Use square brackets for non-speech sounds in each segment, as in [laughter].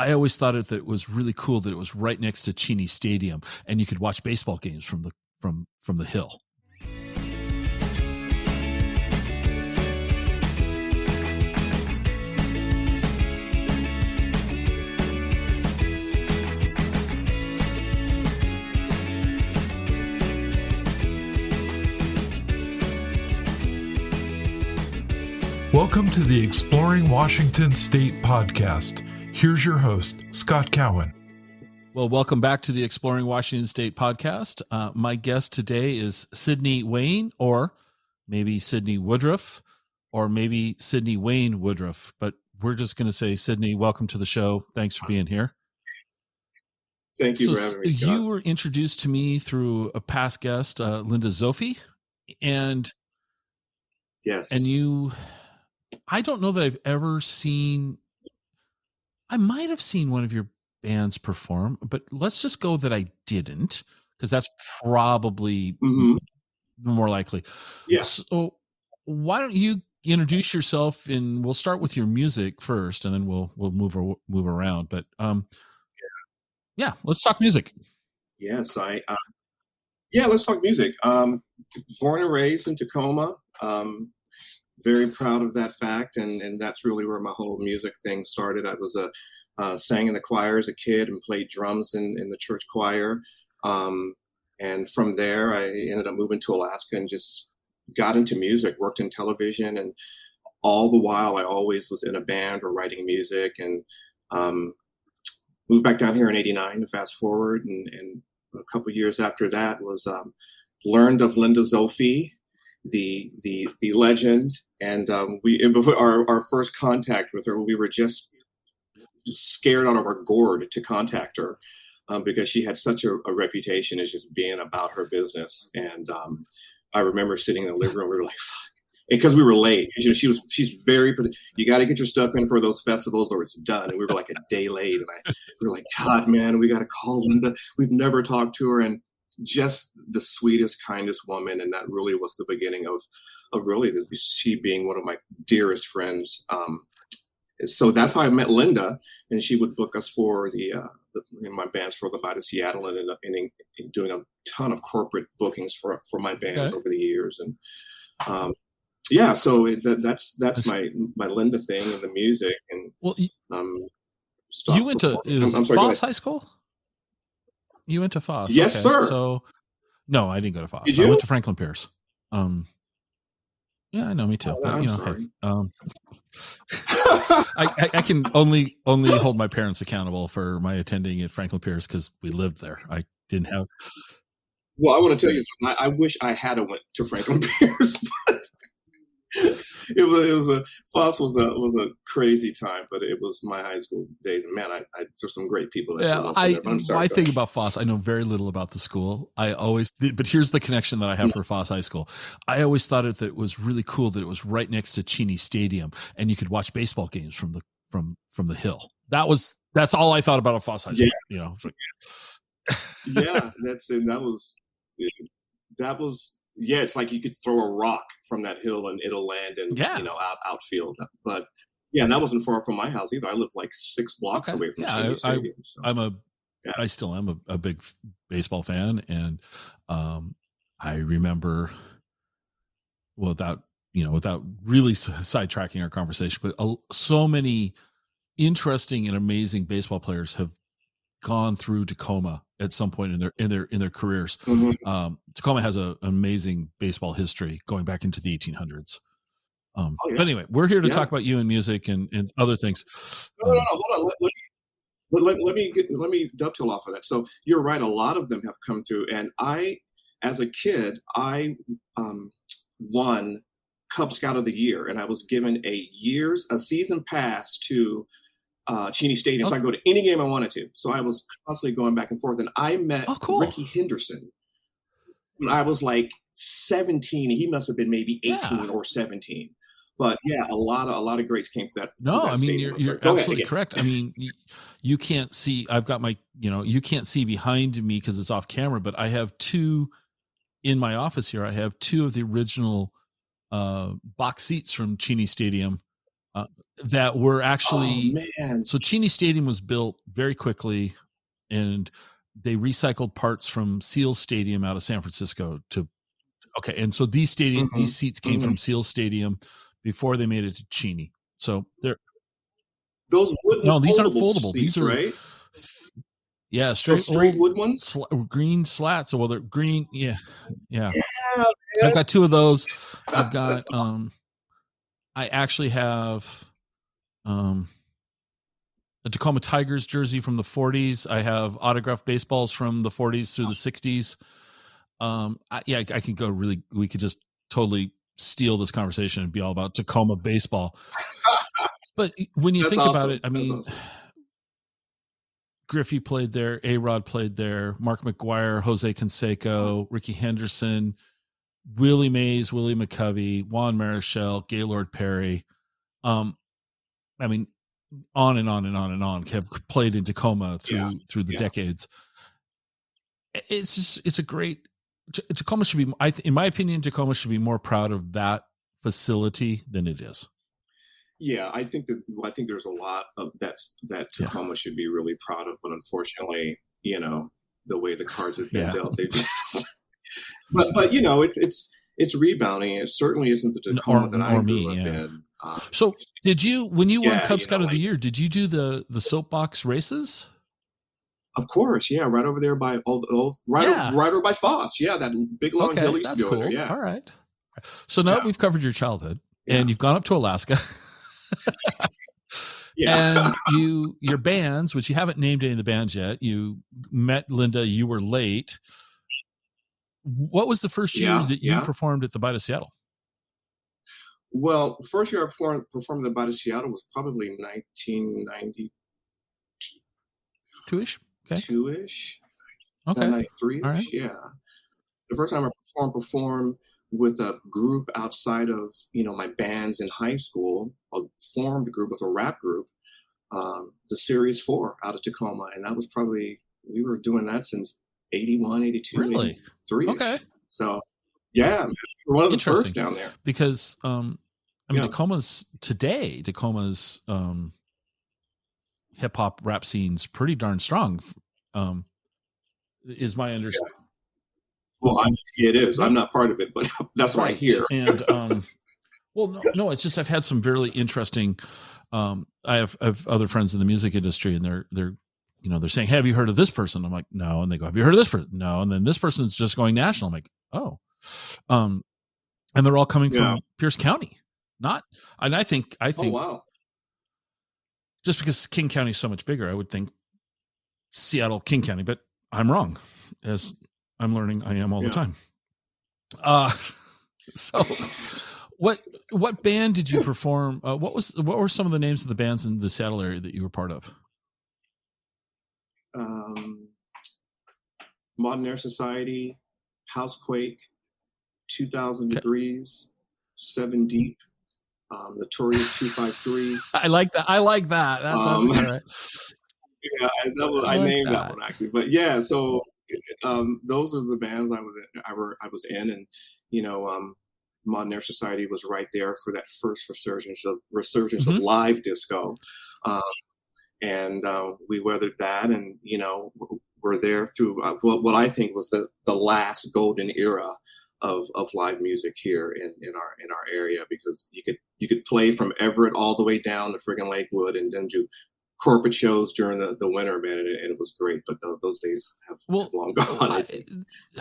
I always thought it that it was really cool that it was right next to Cheney Stadium, and you could watch baseball games from the from from the hill. Welcome to the Exploring Washington State podcast. Here's your host, Scott Cowan. Well, welcome back to the Exploring Washington State podcast. Uh, my guest today is Sydney Wayne, or maybe Sydney Woodruff, or maybe Sydney Wayne Woodruff. But we're just going to say, Sydney, welcome to the show. Thanks for being here. Thank you so for having me. Scott. You were introduced to me through a past guest, uh, Linda Zopfi, and yes, and you I don't know that I've ever seen. I might have seen one of your bands perform, but let's just go that I didn't, because that's probably mm-hmm. more likely. Yes. Yeah. So why don't you introduce yourself and we'll start with your music first, and then we'll we'll move move around. But um, yeah, let's talk music. Yes, I. Uh, yeah, let's talk music. Um, born and raised in Tacoma. Um, very proud of that fact, and and that's really where my whole music thing started. I was a uh, sang in the choir as a kid and played drums in in the church choir, um, and from there I ended up moving to Alaska and just got into music, worked in television, and all the while I always was in a band or writing music, and um, moved back down here in '89 to fast forward, and, and a couple years after that was um, learned of Linda Zopfi the the the legend, and um, we our our first contact with her, we were just, scared out of our gourd to contact her um, because she had such a, a, reputation as just being about her business. And um, I remember sitting in the living room, we were like, "Fuck." Because we were late, you know, she was she's very. You got to get your stuff in for those festivals, or it's done. And we were like a day late, and I we were like, God, man, we got to call Linda. We've never talked to her, and just the sweetest, kindest woman, and that really was the beginning of of really she being one of my dearest friends. Um, so that's how I met Linda, and she would book us for the, uh, the my bands for the Bite of Seattle, and ended up in, in doing a ton of corporate bookings for for my bands okay. over the years, and um, yeah, so it, that, that's that's my my Linda thing and the music, and well, um, you went to I'm, I'm sorry, High School. You went to Foss. Yes, okay. sir. So no, I didn't go to Foss. I went to Franklin Pierce. Um, yeah, I know, me too. Oh, but, you know, hey, um, [laughs] I, I, I, can only only hold my parents accountable for my attending at Franklin Pierce because we lived there. I didn't have. Well, I want to tell you, I, I wish I had a went to Franklin [laughs] Pierce, [laughs] it was it was a Foss was a was a crazy time, but it was my high school days. And man, I, I there's some great people. That yeah, I my thing about Foss, I know very little about the school. I always, but here's the connection that I have yeah. for Foss High School. I always thought it that it was really cool that it was right next to Cheney Stadium, and you could watch baseball games from the from from the hill. That was that's all I thought about a Foss High School. Yeah. You know, yeah, that's and that was that was yeah, it's like you could throw a rock from that hill and it'll land in yeah. you know out outfield. But yeah, that wasn't far from my house either. I live like six blocks okay. away from yeah, Stadium. So. I'm a yeah. I still am a, a, big baseball fan, and um, I remember without you know without really sidetracking our conversation, but uh, so many interesting and amazing baseball players have gone through Tacoma at some point in their in their in their careers. Mm-hmm. Um, Tacoma has a, an amazing baseball history going back into the 1800s. Um, oh, yeah. But anyway, we're here to yeah. talk about you and music and, and other things. No, no, no, hold on. Let, let, let, let, let me get, let me dovetail off of that. So you're right. A lot of them have come through, and I, as a kid, I um, won Cub Scout of the Year, and I was given a year's a season pass to uh, Cheney Stadium, okay. so I go to any game I wanted to. So I was constantly going back and forth, and I met oh, cool. Rickey Henderson when I was like 17. He must have been maybe 18 yeah. or 17. But yeah, a lot of a lot of greats came to that. No, to that I mean you're, you're absolutely correct. I mean, you, you, can't see. I've got my, you know, you can't see behind me because it's off camera. But I have two in my office here. I have two of the original uh, box seats from Cheney Stadium uh, that were actually oh, man. so Cheney Stadium was built very quickly, and they recycled parts from Seals Stadium out of San Francisco to okay, and so these stadium Mhm, these seats came mhm. from Seals Stadium before they made it to Cheney. So they're Those wooden No, these aren't foldable foldable. These are right. yeah, straight, straight old wood ones. sla- green slats. Well, they're green. Yeah, yeah. Yeah, I've got two of those. [laughs] I've got um, I actually have um, a Tacoma Tigers jersey from the 40s. I have autographed baseballs from the 40s through the 60s. Um, I, yeah, I, I could go really. We could just totally steal this conversation and be all about Tacoma baseball. [laughs] but when you That's think about it, I mean. awesome. Griffey played there. A Rod played there. Mark McGwire, Jose Canseco, Rickey Henderson, Willie Mays, Willie McCovey, Juan Marichal, Gaylord Perry. Um, I mean, on and on and on and on have played in Tacoma through Yeah, through the yeah. decades. It's just it's a great Tacoma should be. I in my opinion, Tacoma should be more proud of that facility than it is. Yeah, I think that I think there's a lot of that's that Yeah. Tacoma should be really proud of, but unfortunately, you know, the way the cards have been Yeah. dealt, they just. But but you know, it's it's it's rebounding. It certainly isn't the Tacoma or- that I grew me, up yeah. in. Um, So, did you when you won Yeah, Cub you Scout know, of the Year? Did you do the the soapbox races? of course, yeah, right over there by oh, oh right Yeah. right over by Foss. Yeah, that big long okay, hill used to go cool. there. Yeah, All right. So now we've covered your childhood, and you've gone up to Alaska, [laughs] yeah. and [laughs] you your bands, which you haven't named any of the bands yet. You met Linda. You were late. What was the first year Yeah, that you yeah. performed at the Bite of Seattle? well, the first year I performed, performed at the Bite of Seattle was probably 1992 Two ish. Okay. ish. Okay. 93 All right. yeah the first time i performed performed with a group outside of you know my bands in high school a formed group was a rap group um, the series 4 out of tacoma and that was probably we were doing that since 81 82 Really? 83 Okay. so yeah we're one of the first down there. Because um I mean Yeah. Tacoma's today Tacoma's um hip hop rap scene's pretty darn strong um is my understanding well I'm, it is. I'm not part of it but [laughs] that's what i hear. And [laughs] um well no, no it's just I've had some very interesting um I have I have other friends in the music industry and they're they're you know they're saying hey, have you heard of this person I'm like no and they go have you heard of this person no and then this person's just going national I'm like oh um and they're all coming Yeah. from Pierce County not and I think I oh think wow just because King County is so much bigger, I would think Seattle, King County, but I'm wrong, as I'm learning I am all Yeah. the time. Uh [laughs] so what what band did you perform? Uh, what was what were some of the names of the bands in the Seattle area that you were part of? Um, Modern Air Society, Housequake, 2000 Okay. Degrees, Seven Deep, um, Notorious 253. [laughs] I like that. I like that. That- Um. [laughs] Yeah, I, that was, I I like named that. that. one actually. But yeah, so um, those are the bands I was I, were, I was in, and you know, um, Modern Air Society was right there for that first resurgence of resurgence Mhm. of live disco, um, and uh, we weathered that, and you know, we're there through uh, what, what I think was the the last golden era of of live music here in, in our in our area because you could you could play from Everett all the way down to friggin' Lakewood and then do corporate shows during the, the winter, man, and it, and it was great. But tho- those days have, Well, have long gone.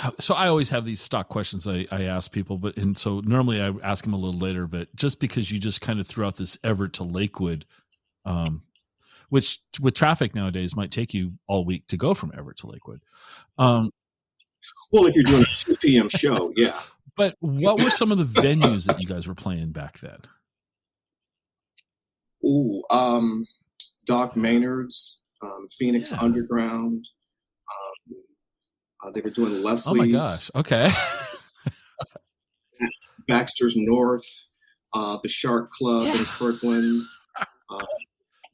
I- so I always have these stock questions I, I ask people, but and so normally I ask them a little later, but just because you just kind of threw out this Everett to Lakewood, um, which with traffic nowadays might take you all week to go from Everett to Lakewood. Um, Well, if you're doing a 2 p.m. show, yeah. but what were some of the venues that you guys were playing back then? Ooh, um, Doc Maynard's, um, Phoenix Yeah. Underground. Um, uh, they were doing Leslie's. Oh my gosh! Okay, Baxter's North, uh, the Shark Club in Kirkland. Uh,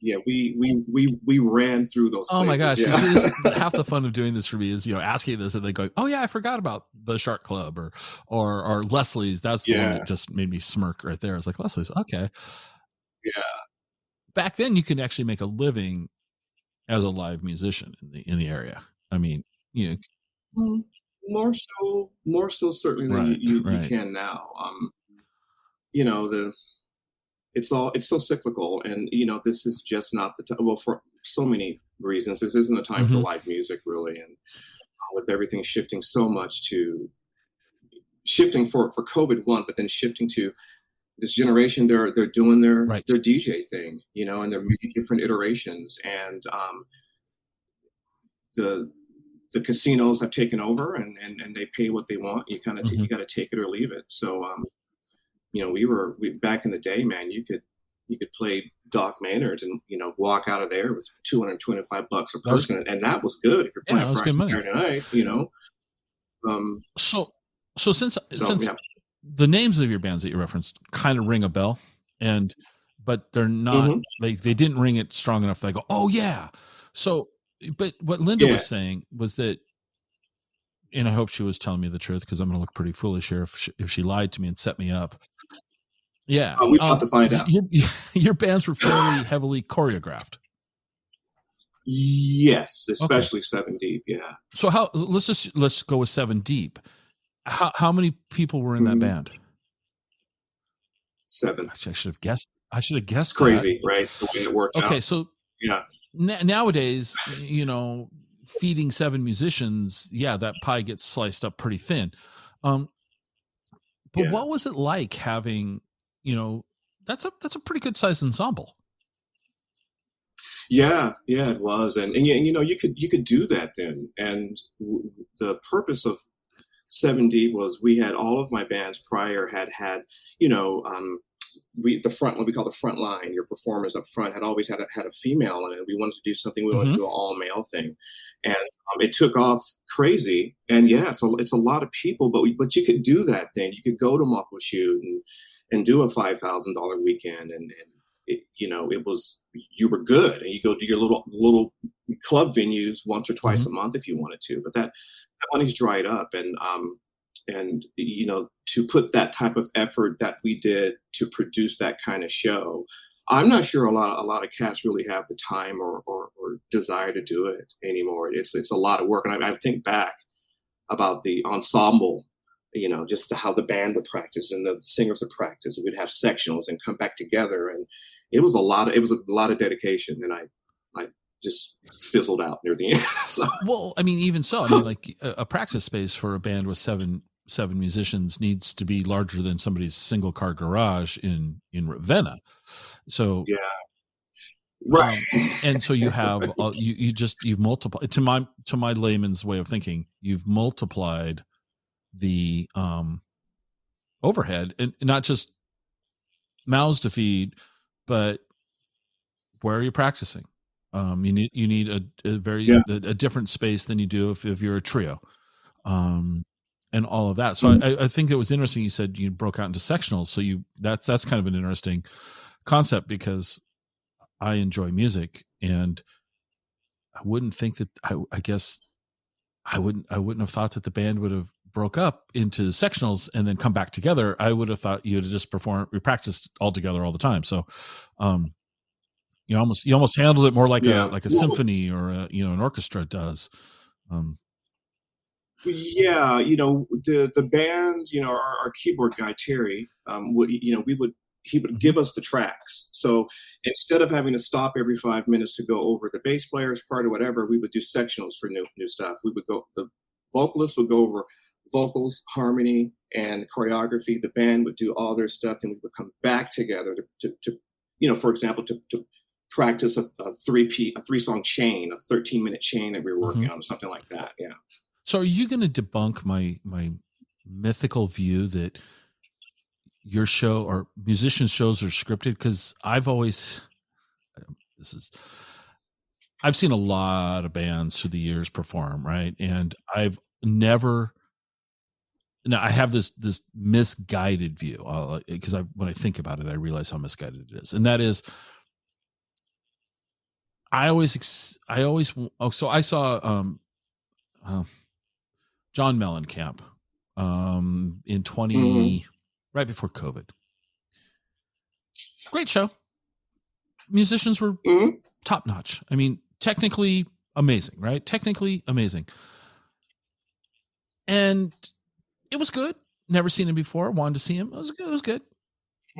yeah, we, we we we ran through those. oh my gosh! yeah. [laughs] half the fun of doing this for me is you know asking this and then going, oh yeah, I forgot about the Shark Club or or or Leslie's. That's the one that just made me smirk right there. I was like Leslie's. Okay, yeah. back then you could actually make a living as a live musician in the in the area. I mean, you know, more so, more so certainly than Right, you, you, right. you can now. Um, you know the it's all it's so cyclical, and you know this is just not the time. Well, for so many reasons, this isn't the time for Mhm. live music really, and uh, with everything shifting so much to shifting for for COVID one, but then shifting to this generation, they're they're doing their Right. their DJ thing, you know, and they're making different iterations, and um, the the casinos have taken over and, and, and they pay what they want. You kind of Mhm. you got to take it or leave it. So um, you know, we were we back in the day, man. You could you could play Doc Maynard's and you know walk out of there with two hundred twenty five bucks a person, and that was good if you're playing was Friday good money. Saturday night. You know, um, so so since so since yeah. the names of your bands that you referenced kind of ring a bell, and but they're not Mhm. like they didn't ring it strong enough. They go, oh yeah. So, but what Linda Yeah. was saying was that, and I hope she was telling me the truth because I'm going to look pretty foolish here if she, if she lied to me and set me up. Yeah, Uh, we've got to find out. Your, your [laughs] bands were fairly [sighs] heavily choreographed. Yes, especially seven deep. Yeah, So how? Let's just let's go with Seven Deep. How how many people were in that Mhm. band? seven. Actually, I should have guessed. I should have guessed. It's crazy, right? The way it worked. Okay, out. so Yeah. na- nowadays, you know, feeding seven musicians, yeah, that pie gets sliced up pretty thin. Um, but Yeah. what was it like having, you know, that's a that's a pretty good sized ensemble. Yeah, yeah, it was, and and, you- and you know you could you could do that then, and w- the purpose of Seven D was we had all of my bands prior had had you know um, we the front what we call the front line your performers up front had always had a, had a female in it. We wanted to do something we wanted to do an all male thing, and um, it took off crazy. And yeah, so it's a lot of people, but we, but you could do that then. You could go to Muckleshoot and and do a five thousand dollar weekend and. and it, you know, it was you were good, and you go do your little little club venues once or twice a month if you wanted to. But that, that money's dried up, and um, and you know, to put that type of effort that we did to produce that kind of show, I'm not sure a lot a lot of cats really have the time or or, or desire to do it anymore. It's it's a lot of work, and I, I think back about the ensemble you know, just how the band would practice and the singers would practice. We'd have sectionals and come back together, and it was a lot of it was a lot of dedication, and I I just fizzled out near the end. [laughs] so Well, I mean, even so, I mean, like a, a practice space for a band with seven seven musicians needs to be larger than somebody's single car garage in in Ravenna. So yeah, right. Um, and so you have uh, you you just you've multiplied to my to my layman's way of thinking you've multiplied the um overhead and not just mouths to feed but where are you practicing um you need you need a, a very Yeah. a, a different space than you do if, if you're a trio um and all of that so Mhm. I, I think it was interesting you said you broke out into sectionals so you that's that's kind of an interesting concept because I enjoy music and I wouldn't think that I, I guess I wouldn't I wouldn't have thought that the band would have broke up into sectionals and then come back together. I would have thought you'd have just performed we practiced all together all the time. So um you almost you almost handled it more like Yeah. a like a Well- symphony or a, you know an orchestra does. Um Yeah, you know the the band, you know our, our keyboard guy Terry, um, would you know we would he would give us the tracks. So instead of having to stop every five minutes to go over the bass player's part or whatever, we would do sectionals for new new stuff. We would go the vocalist would go over vocals, harmony, and choreography. The band would do all their stuff, and we would come back together to, to, to you know, for example, to, to practice a, a three p a three song chain, a thirteen minute chain that we were working mm-hmm. on, or something like that. Yeah. So are you going to debunk my my mythical view that your show or musician shows are scripted? Because I've always this is I've seen a lot of bands through the years perform, right? And I've never now I have this this misguided view because I when I think about it, I realize how misguided it is, and that is I always ex- I always oh so I saw um uh, John Mellencamp um in 20 Mhm. right before COVID. Great show. musicians were Mhm. top notch. I mean, technically amazing, right? Technically amazing. And it was good. Never seen him before. Wanted to see him. It was good. It was good.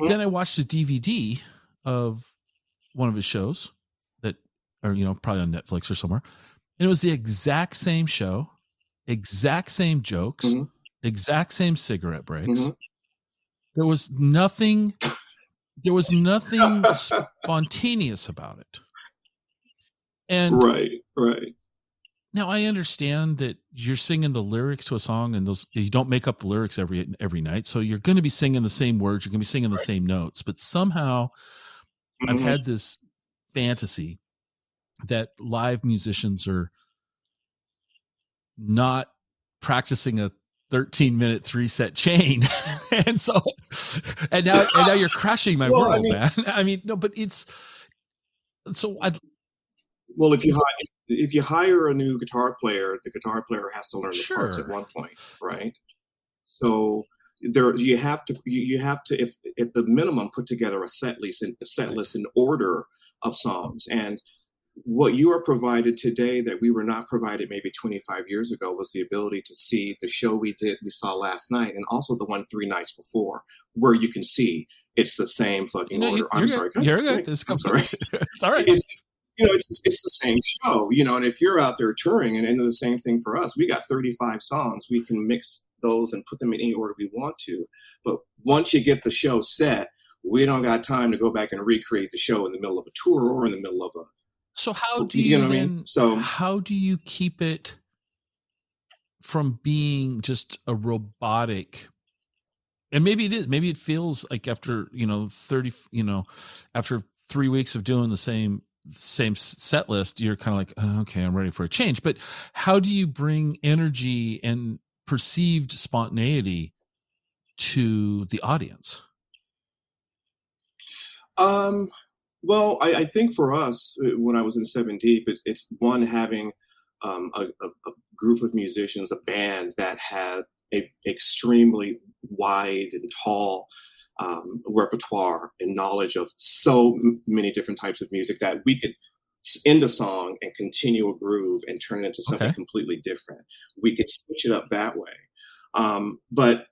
Then I watched a DVD of one of his shows that, or you know, probably on Netflix or somewhere. And it was the exact same show, exact same jokes, Mhm. exact same cigarette breaks. Mhm. There was nothing. There was nothing [laughs] spontaneous about it. And right, right. Now I understand that you're singing the lyrics to a song and those you don't make up the lyrics every every night. So you're going to be singing the same words, you're going to be singing the same notes, but somehow I've Mhm. had this fantasy that live musicians are not practicing a 13 minute three set chain. [laughs] and so and now and now you're crashing my Well, I world, mean- man. [laughs] I mean, no, but it's so I Well, if you hi- if you hire a new guitar player, the guitar player has to learn the parts at one point, right? So there you have to you, have to if at the minimum put together a set list in a set list in order of songs and what you are provided today that we were not provided maybe 25 years ago was the ability to see the show we did we saw last night and also the one three nights before where you can see it's the same fucking you know, order. I'm sorry. good. You're good. It's, I'm sorry. [laughs] it's all right. it's you know it's it's the same show you know and if you're out there touring and into the same thing for us we got 35 songs we can mix those and put them in any order we want to but once you get the show set we don't got time to go back and recreate the show in the middle of a tour or in the middle of a So how do you you, know what I mean? So- how do you keep it from being just a robotic and maybe it is maybe it feels like after you know 30 you know after three weeks of doing the same same set list you're kind of like "Oh, okay i'm ready for a change. But how do you bring energy and perceived spontaneity to the audience? Um, well, I, I think for us, uh, when I was in Seven Deep, it's, it's one having um, a, a, a group of musicians, a band that had a extremely wide and tall um, repertoire and knowledge of so many different types of music that we could end a song and continue a groove and turn it into something Okay. completely different. We could switch it up that way. Um, but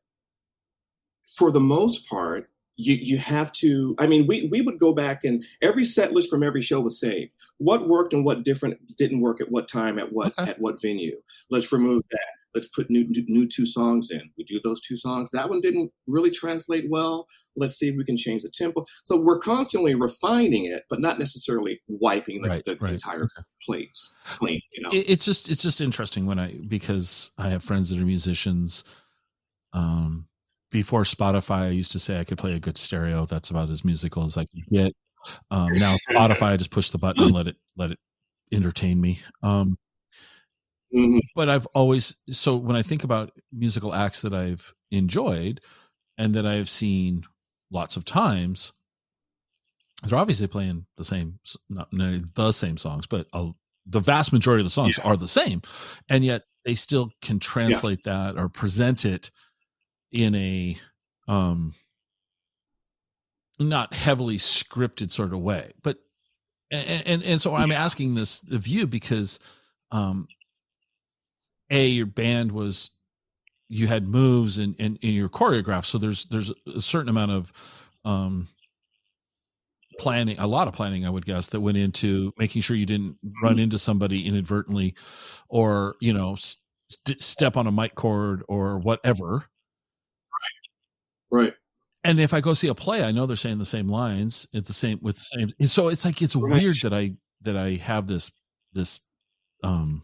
for the most part, you, you have to i mean we, we would go back and every set list from every show was saved what worked and what different didn't work at what time at what Okay. at what venue let's remove that let's put new, new new two songs in we do those two songs that one didn't really translate well let's see if we can change the tempo so we're constantly refining it but not necessarily wiping the, Right, the right, entire okay. plates clean you know it, it's just it's just interesting when I because I have friends that are musicians. Um, before Spotify, I used to say I could play a good stereo. That's about as musical as I can get. Um, now Spotify, I just push the button and let it let it entertain me. Um, Mhm. but I've always so when I think about musical acts that I've enjoyed and that I've seen lots of times, they're obviously playing the same, not not the same songs, but a, the vast majority of the songs Yeah. are the same, and yet they still can translate that or present it in a um not heavily scripted sort of way but and and, and so i'm asking this of you because um a your band was you had moves and and, and your choreograph so there's there's a certain amount of um planning a lot of planning i would guess that went into making sure you didn't run into somebody inadvertently or you know st- step on a mic cord or whatever right Right. and if I go see a play, I know they're saying the same lines at the same with the same. and So it's like it's Right. weird that I that I have this this. um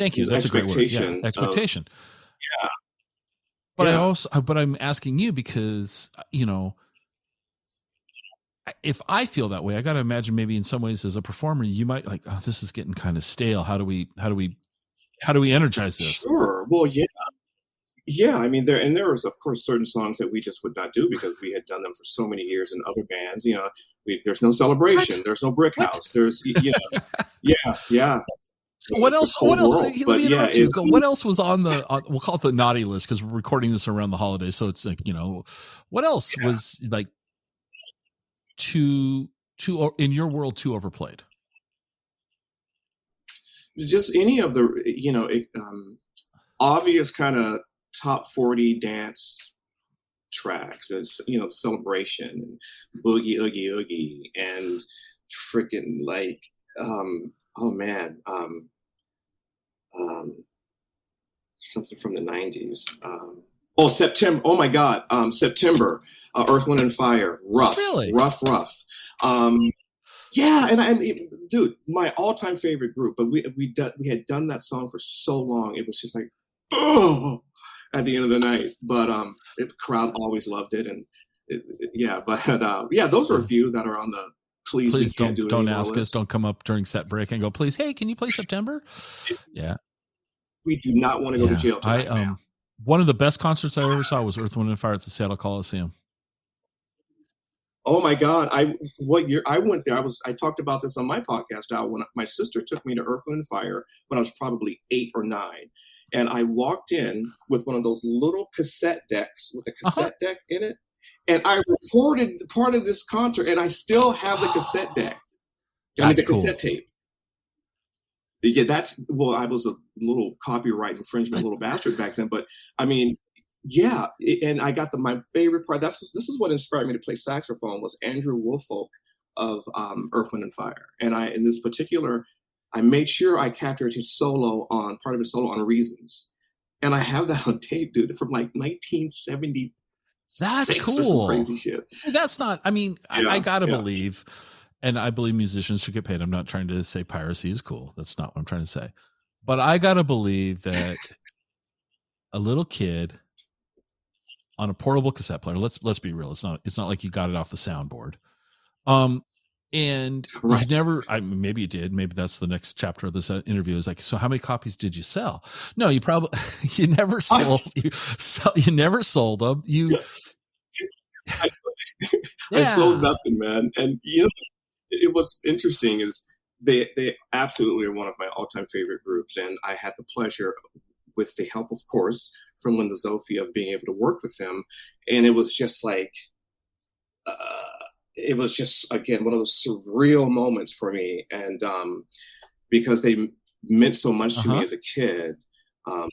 Thank you. That's a great word. expectation Yeah, of- Yeah. But I also, but I'm asking you because uh, you know, if I feel that way, I got to imagine maybe in some ways as a performer, you might like, oh, this is getting kind of stale. How do we? How do we? How do we energize this? Sure. Well, yeah. Yeah, I mean, there and there was, of course, certain songs that we just would not do because we had done them for so many years in other bands. You know, we, there's no celebration, What? there's no brick What? house, there's you know, [laughs] yeah, yeah. What else? What else? world, let me but yeah, interrupt you. it- what else was on the? On, we'll call it the naughty list because we're recording this around the holiday, so it's like you know, what else Yeah. was like too too in your world too overplayed? Just any of the you know um, obvious kind of top forty dance tracks. It's you know celebration and boogie oogie oogie and freaking like um, oh man um, um, something from the nineties. Um, oh September! Oh my God! Um, September. Uh, Earth, Wind, and Fire. Rough. Really? Rough. Rough. Um, yeah, and I, mean dude, my all-time favorite group. But we we done, we had done that song for so long, it was just like, oh, at the end of the night. But um, the crowd always loved it, and it, it, yeah, [laughs] but uh, yeah, those are a few that are on the please. Please don't do don't ask us. Don't come up during set break and go. Please, hey, can you play September? [laughs] Yeah, we do not want to go yeah, to jail. I um, one of the best concerts I ever saw was Earth, Wind, and Fire at the Seattle Coliseum. Oh my God! I what year I went there? I was I talked about this on my podcast. out when my sister took me to Earth, Wind, and Fire when I was probably eight or nine, and I walked in with one of those little cassette decks with a uh-huh. cassette uh-huh. deck in it, and I recorded part of this concert, and I still have the cassette [sighs] deck. I mean, the cool. cassette tape. Yeah, that's well. I was a little copyright infringement little bastard back then, but I mean, yeah. And I got the my favorite part. That's this is what inspired me to play saxophone was Andrew Woolfolk of um, Earth, Wind, and Fire. And I in this particular I made sure I captured his solo on part of his solo on Reasons, and I have that on tape, dude, from like 1970. That's cool. crazy shit. That's not. I mean, yeah, I, I, gotta yeah. believe, and I believe musicians should get paid. I'm not trying to say piracy is cool. That's not what I'm trying to say. But I gotta believe that a little kid on a portable cassette player. Let's let's be real. It's not. It's not like you got it off the soundboard. Um, and [laughs] right. you never i maybe you did maybe that's the next chapter of this uh, interview is like so how many copies did you sell? No you probably [laughs] you never sold [laughs] you, you never sold them. You I, yeah. I sold nothing man. And you know it was interesting is they they absolutely are one of my all-time favorite groups and i had the pleasure with the help of course from linda zoffi of being able to work with them. And it was just like uh, it was just again one of those surreal moments for me, and um, because they meant so much to uh-huh. me as a kid, um,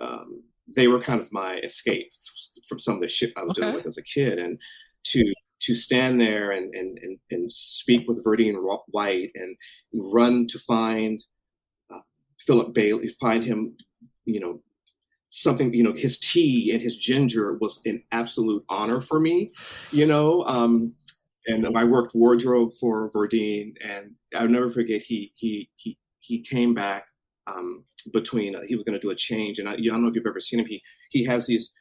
um, they were kind of my escape from some of the shit I was okay. dealing with as a kid, and to to stand there and and and, and speak with Verdine White and run to find uh, Philip Bailey, find him, you know, something you know his tea and his ginger was an absolute honor for me you know um and i worked wardrobe for verdine and i'll never forget he he he he came back um between uh, he was going to do a change and I, I don't know if you've ever seen him he he has these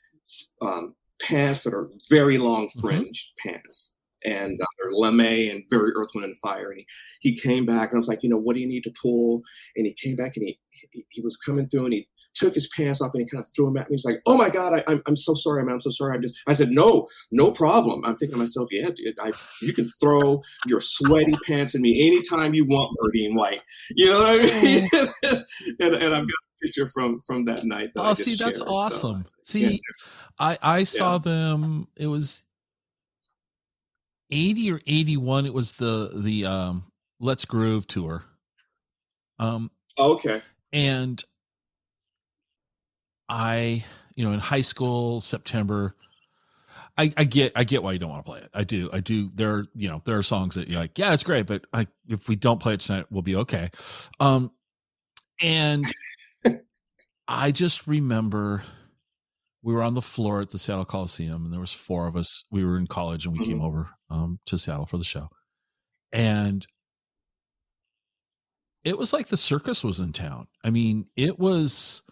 um pants that are very long fringed mm-hmm. pants and uh, they're lame and very earth wind and fire and he, he came back and i was like you know what do you need to pull and he came back and he he, he was coming through and he took his pants off and he kind of threw them at me. He's like, "Oh my god, I, am I'm, I'm so sorry, man. I'm so sorry." I'm just. I said, "No, no problem." I'm thinking to myself, "Yeah, dude, I, you can throw your sweaty pants at me anytime you want, Verdine White." You know what I mean? [laughs] and, and I've got a picture from from that night. That oh, see, that's shared, awesome. So. See, yeah. I I saw yeah. them. It was eighty or eighty one. It was the the um Let's Groove tour. Um. Okay. And I, you know, in high school, September, I, I get I get why you don't want to play it. I do. I do. There are, you know, there are songs that you're like, yeah, it's great, but I if we don't play it tonight, we'll be okay. Um and [laughs] I just remember we were on the floor at the Seattle Coliseum and there was four of us. We were in college and we mm-hmm. came over um to Seattle for the show. And it was like the circus was in town. I mean, it was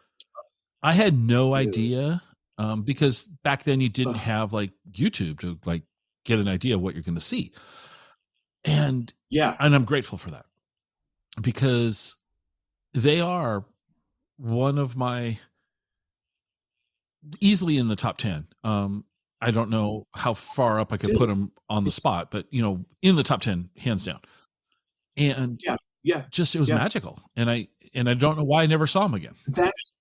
I had no idea um, because back then you didn't have like YouTube to like get an idea of what you're going to see. And yeah, and I'm grateful for that because they are one of my easily in the top 10. Um, I don't know how far up I could put them on the spot, but you know, in the top 10, hands down. And yeah, yeah, just it was yeah. magical. And I and I don't know why I never saw them again. That's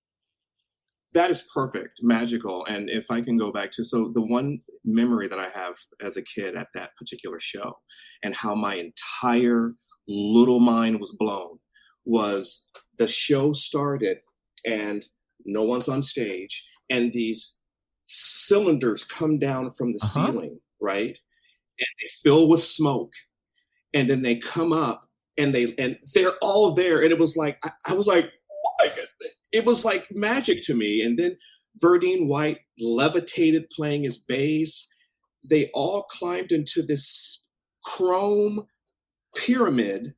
that is perfect, magical. And if I can go back to so the one memory that I have as a kid at that particular show and how my entire little mind was blown was the show started and no one's on stage and these cylinders come down from the uh-huh. ceiling, right? And they fill with smoke and then they come up and they and they're all there and it was like I, I was like it was like magic to me. And then Verdine White levitated playing his bass. They all climbed into this chrome pyramid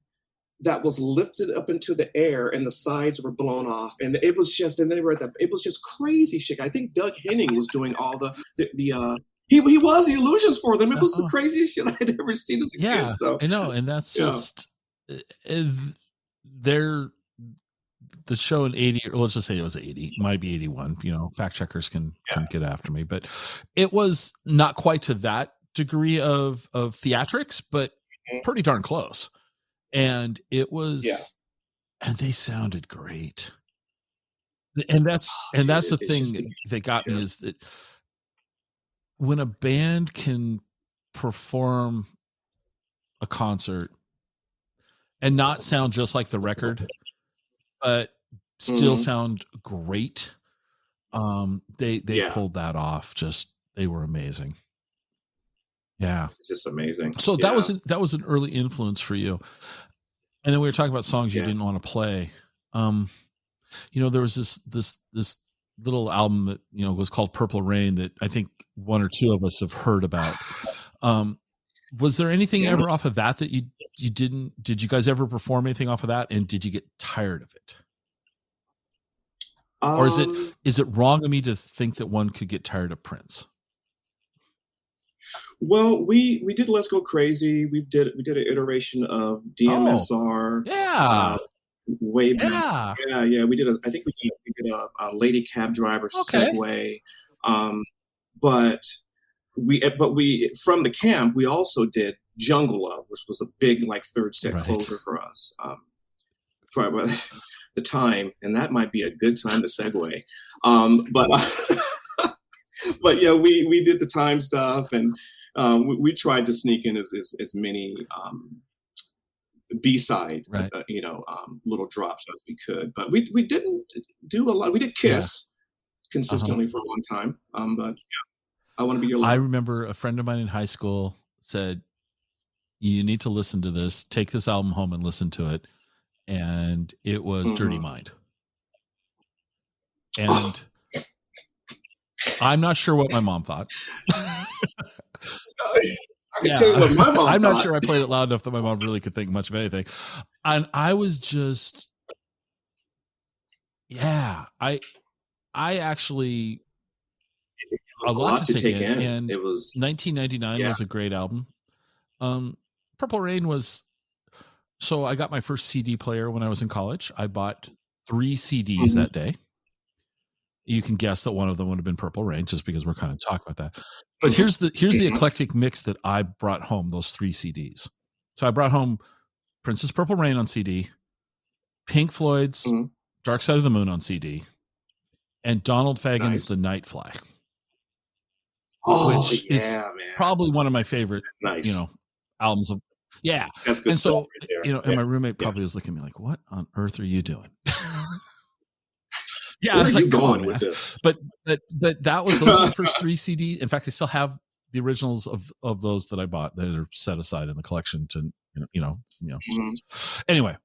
that was lifted up into the air and the sides were blown off. And it was just and they were at the it was just crazy shit. I think doug henning was doing all the the, the uh he, he was the illusions for them. It was uh-huh. the craziest shit [laughs] i'd ever seen as a yeah, kid so i know. And that's just yeah. Uh, they're the show in 80 or let's just say it was 80 might be 81 you know fact checkers can yeah. can get after me but it was not quite to that degree of of theatrics but mm-hmm. pretty darn close and it was yeah. and they sounded great and that's oh, and dude, that's the thing that, that got me is that when a band can perform a concert and not sound just like the record but still mm-hmm. sound great um they they yeah. pulled that off just they were amazing yeah it's just amazing so yeah. that was an, that was an early influence for you and then we were talking about songs you yeah. didn't want to play. Um, you know, there was this this this little album that you know was called Purple Rain that I think one or two of us have heard about. Um, was there anything yeah. ever off of that that you you didn't? Did you guys ever perform anything off of that? And did you get tired of it? Um, or is it um it wrong of me to think that one could get tired of Prince? Well, we we did Let's Go Crazy. We did we did an iteration of DMSR. Oh, yeah. Uh, way back. Yeah. yeah, yeah. We did a. I think we did, we did a, a lady cab driver okay. Segway. Um, but we eh, but we from the camp we also did Jungle Love, which was a big like third set right. closer for us. Um, for [laughs] the time, and that might be a good time to segue. Um, but [laughs] but yeah, we we did the time stuff, and um, we, we, tried to sneak in as as, as many um, B side, right. uh, you know, um, little drops as we could. But we we didn't do a lot. We did Kiss yeah. Consistently uh-huh. for a long time. Um, but yeah, I want to be your. I remember a friend of mine in high school said, "You need to listen to this. Take this album home and listen to it." And it was mm-hmm. Dirty Mind. And I'm not sure what my mom thought. [laughs] yeah. I'm not sure I played it loud enough that my mom really could think much of anything. And I was just yeah, I I actually a, lot, lot, to, take, take in. in. And it was 1999 yeah. was a great album. Um Purple Rain was so I got my first CD player when I was in college. I bought 3 CDs mm-hmm. that day you can guess that one of them would have been Purple Rain, just because we're kind of talking about that. But mm-hmm. here's the here's the eclectic mix that I brought home. Those three CDs. So I brought home Prince's Purple Rain on CD, Pink Floyd's mm-hmm. Dark Side of the Moon on CD, and Donald Fagen's nice. The Nightfly. Oh, which yeah, is man. probably one of my favorite, nice. you know, albums of yeah. That's good. and so, right you know, yeah. and my roommate probably yeah. was looking at me like, "What on earth are you doing?" [laughs] yeah, Where I was like, going with this? But but but that was those the first [laughs] three CDs. In fact, I still have the originals of of those that I bought that are set aside in the collection to you know you know. Mm-hmm. Anyway,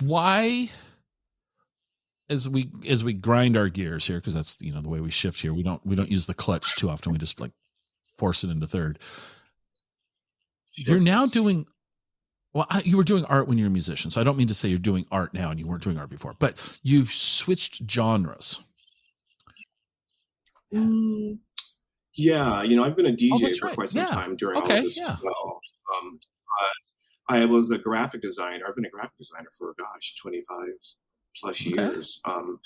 why? As we as we grind our gears here, because that's you know the way we shift here. We don't we don't use the clutch too often. We just like force it into third. You're now doing well I, you were doing art when you were a musician so i don't mean to say you're doing art now and you weren't doing art before but you've switched genres mm, yeah you know i've been a dj oh, for right. quite some yeah. time during okay, all this yeah. as well um, i was a graphic designer i've been a graphic designer for gosh 25 plus okay. years um,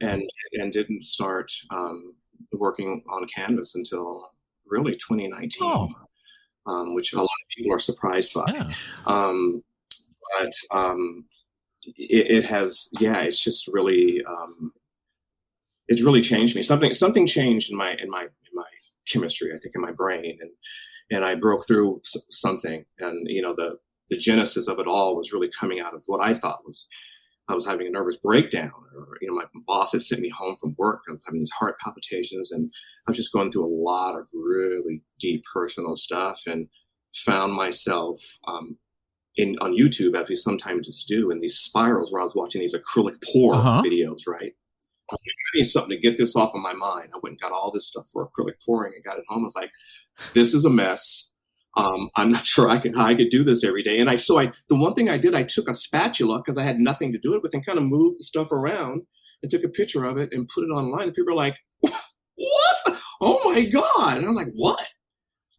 and and didn't start um, working on canvas until really 2019 oh um, which a lot of people are surprised by. Yeah. Um, but um, it, it, has, yeah, it's just really um, it's really changed me. Something something changed in my in my in my chemistry, I think, in my brain, and and I broke through something, and you know the the genesis of it all was really coming out of what I thought was I was having a nervous breakdown, or you know, my boss had sent me home from work. I was having these heart palpitations, and I was just going through a lot of really deep personal stuff, and found myself um, in on YouTube, as we sometimes just do, in these spirals where I was watching these acrylic pour uh-huh. videos, right? I need something to get this off of my mind. I went and got all this stuff for acrylic pouring and got it home. I was like, this is a mess. Um, I'm not [laughs] sure I could I could do this every day. And I so I the one thing I did I took a spatula because I had nothing to do it with and kind of moved the stuff around and took a picture of it and put it online. And people are like, [laughs] "What? Oh my god!" And I was like, "What?"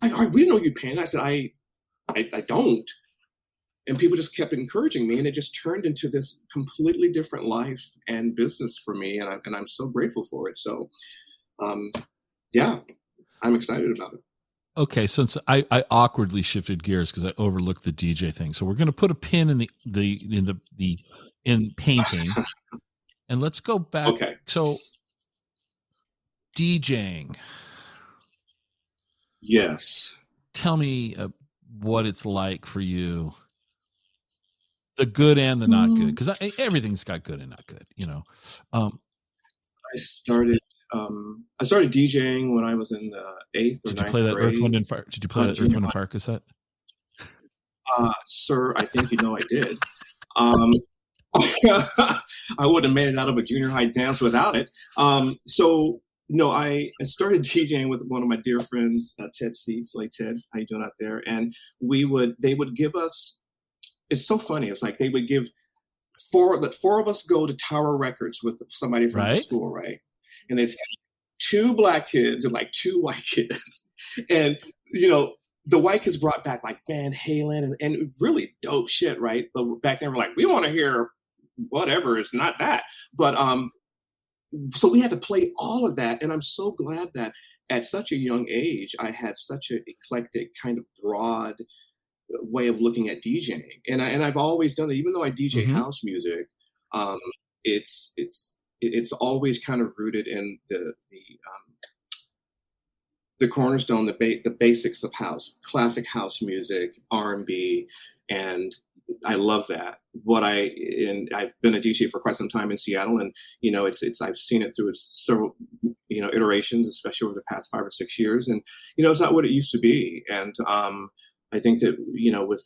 Like, we didn't know you painted. I said, I, I, I don't." And people just kept encouraging me, and it just turned into this completely different life and business for me, and, I, and I'm so grateful for it. So, um, yeah, I'm excited about it. Okay, since I, I awkwardly shifted gears because I overlooked the DJ thing, so we're going to put a pin in the the in the the in painting, [laughs] and let's go back. Okay. So DJing. Yes. Tell me uh, what it's like for you. The good and the not good, because mm. everything's got good and not good. You know. Um, I started um, I started DJing when I was in the eighth or Did you play that grade. Earth, Wind, and Fire? Did you play uh, that Earth, Wind, and Fire cassette? Uh, sir, I think you know I did. Um, [laughs] I wouldn't have made it out of a junior high dance without it. Um, so no, I, started [laughs] DJing with one of my dear friends, uh, Ted Seats. Like Ted, how you doing out there? And we would, they would give us. It's so funny. It's like they would give four. Let four of us go to Tower Records with somebody from right. the school, right? And it's two black kids and like two white [laughs] kids. and, you know, the white kids brought back like Van Halen and, and really dope shit, right? But back then we're like, we want to hear whatever, it's not that. But um, so we had to play all of that. And I'm so glad that at such a young age, I had such an eclectic kind of broad way of looking at DJing. And I, and I've always done it, even though I DJ mm-hmm. house music, um, it's, it's, it's always kind of rooted in the the um, the cornerstone, the ba- the basics of house, classic house music, R and B, and I love that. What I and I've been a DJ for quite some time in Seattle, and you know, it's it's I've seen it through its several you know iterations, especially over the past five or six years, and you know, it's not what it used to be, and um, I think that you know, with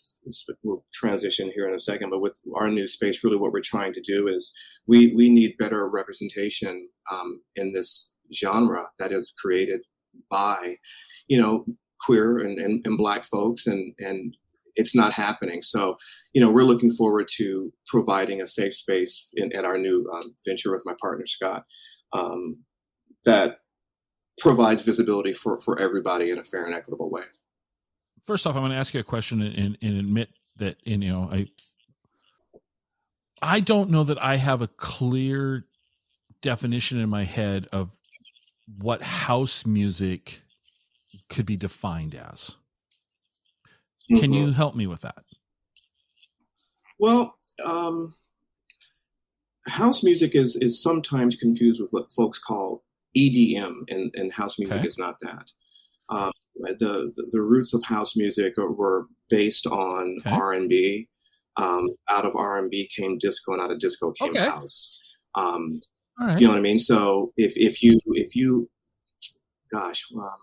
we'll transition here in a second, but with our new space, really, what we're trying to do is we we need better representation um, in this genre that is created by, you know, queer and, and, and black folks, and and it's not happening. So, you know, we're looking forward to providing a safe space in, at our new um, venture with my partner Scott um, that provides visibility for for everybody in a fair and equitable way first off, I'm going to ask you a question and, and admit that you know I I don't know that I have a clear definition in my head of what house music could be defined as. Mm-hmm. Can you help me with that? Well, um, house music is is sometimes confused with what folks call EDM, and, and house music okay. is not that. Um, the, the, the roots of house music were based on okay. R and B. Um, out of R and B came disco, and out of disco came okay. house. Um, right. You know what I mean? So if if you if you, gosh, um,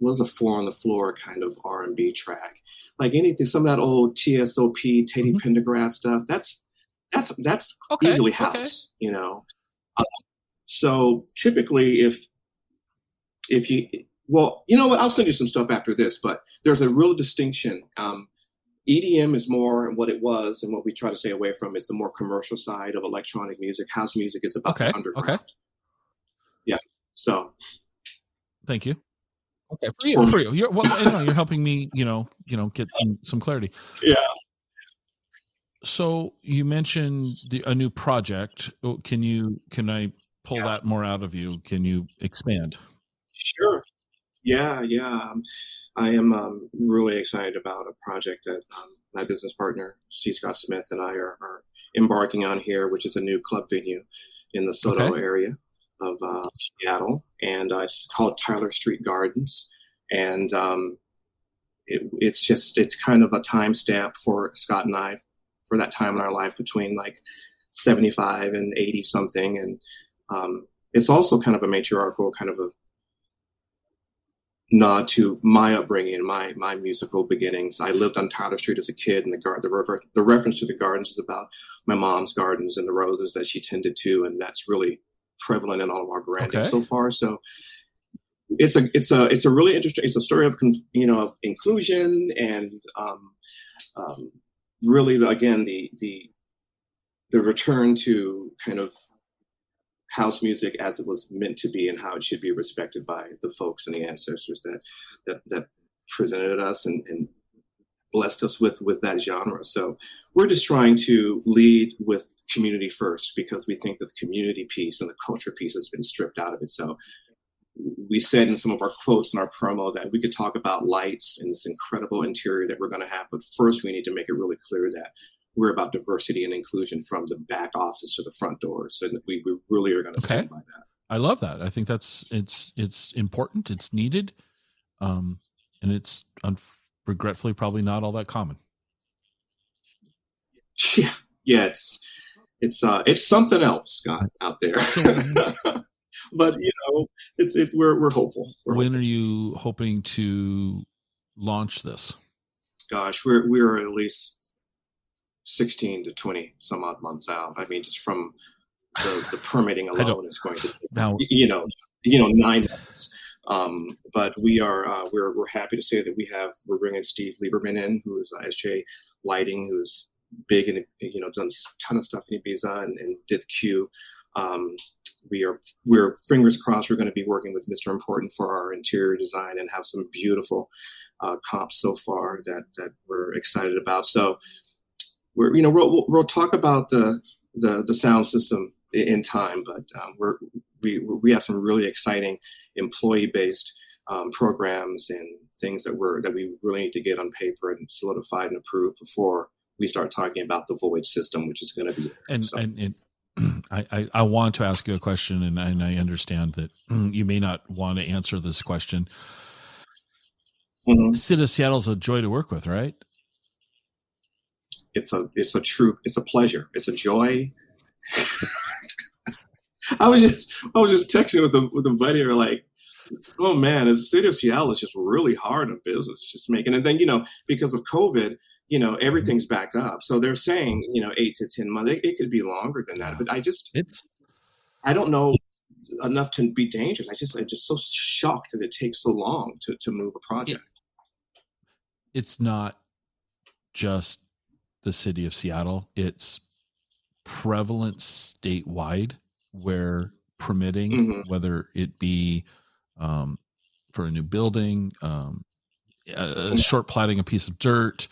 was a four on the floor kind of R and B track, like anything, some of that old TSOP, Teddy mm-hmm. Pendergrass stuff. That's that's that's okay. easily house. You know. Um, so typically, if if you well, you know what? I'll send you some stuff after this, but there's a real distinction. Um, EDM is more what it was, and what we try to stay away from is the more commercial side of electronic music. House music is about okay. the underground. Okay. Yeah. So. Thank you. Okay, for you, for you. You're well, you know, you're helping me, you know, you know, get some, some clarity. Yeah. So you mentioned the, a new project. Oh, can you can I pull yeah. that more out of you? Can you expand? Sure. Yeah, yeah. Um, I am um, really excited about a project that um, my business partner, C. Scott Smith, and I are, are, embarking on here, which is a new club venue in the SoDo okay. area. of uh, Seattle, and uh, it's called Tyler Street Gardens, and um, it, it's just it's kind of a timestamp for Scott and I for that time in our life between like 75 and 80 something, and um, it's also kind of a matriarchal kind of a nod to my upbringing, my my musical beginnings. I lived on Tyler Street as a kid, and the gar- the, refer- the reference to the gardens is about my mom's gardens and the roses that she tended to, and that's really prevalent in all of our branding okay. so far. So it's a it's a it's a really interesting. It's a story of you know of inclusion and um, um, really the, again the the the return to kind of house music as it was meant to be and how it should be respected by the folks and the ancestors that that, that presented us and, and blessed us with with that genre. So we're just trying to lead with community first because we think that the community piece and the culture piece has been stripped out of it. So we said in some of our quotes in our promo that we could talk about lights and this incredible interior that we're going to have but first we need to make it really clear that we're about diversity and inclusion from the back office to the front door. So we, we really are going to stand by that. I love that. I think that's it's it's important. It's needed, um, and it's un- regretfully probably not all that common. Yeah, yeah, it's it's uh it's something else, Scott, out there. [laughs] but you know, it's it. We're we're hopeful. We're when hopeful. are you hoping to launch this? Gosh, we're we're at least 16 to 20 some odd months out. I mean, just from the, the [laughs] permitting alone is going to, now, you know, you know, nine months. Um, but we are uh, we're we're happy to say that we have we're bringing Steve Lieberman in, who is uh, SJ Lighting, who's big and you know done a ton of stuff in Ibiza and, and did Q. Um, we are we're fingers crossed we're going to be working with Mr. Important for our interior design and have some beautiful uh, comps so far that that we're excited about. So we're you know we'll, we'll talk about the the, the sound system in time, but um, we're we we have some really exciting employee based um, programs and things that we're that we really need to get on paper and solidified and approved before we start talking about the void system, which is going to be and so. and. and [clears throat] I, I, I, want to ask you a question, and, and I understand that [clears throat] you may not want to answer this question. Mm-hmm. City of Seattle's a joy to work with, right? It's a it's a true it's a pleasure. It's a joy. [laughs] I was just i was just texting with the with a buddy or like oh man the city of seattle is just really hard on business just making. And then you know because of covid you know everything's backed up. So they're saying you know eight to ten months it, it could be longer than that but i just it's i don't know enough to be dangerous. I just i'm just so shocked that it takes so long to to move a project. It, it's not just the city of Seattle. It's prevalent statewide where permitting, mm-hmm. whether it be um, for a new building, um, a, a short platting a piece of dirt.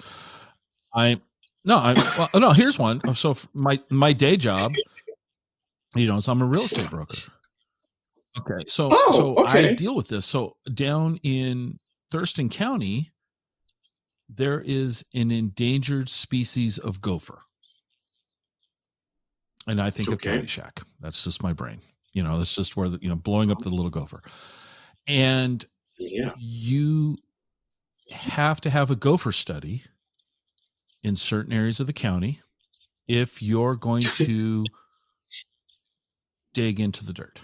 I no, I well, no. Here's one. So my my day job, you know, so I'm a real estate broker. Okay, so oh, so okay. I deal with this. So down in Thurston County, there is an endangered species of gopher. And I think okay. of Caddyshack. That's just my brain. You know, that's just where the, you know, blowing up the little gopher. And yeah. you have to have a gopher study in certain areas of the county if you're going to dig into the dirt.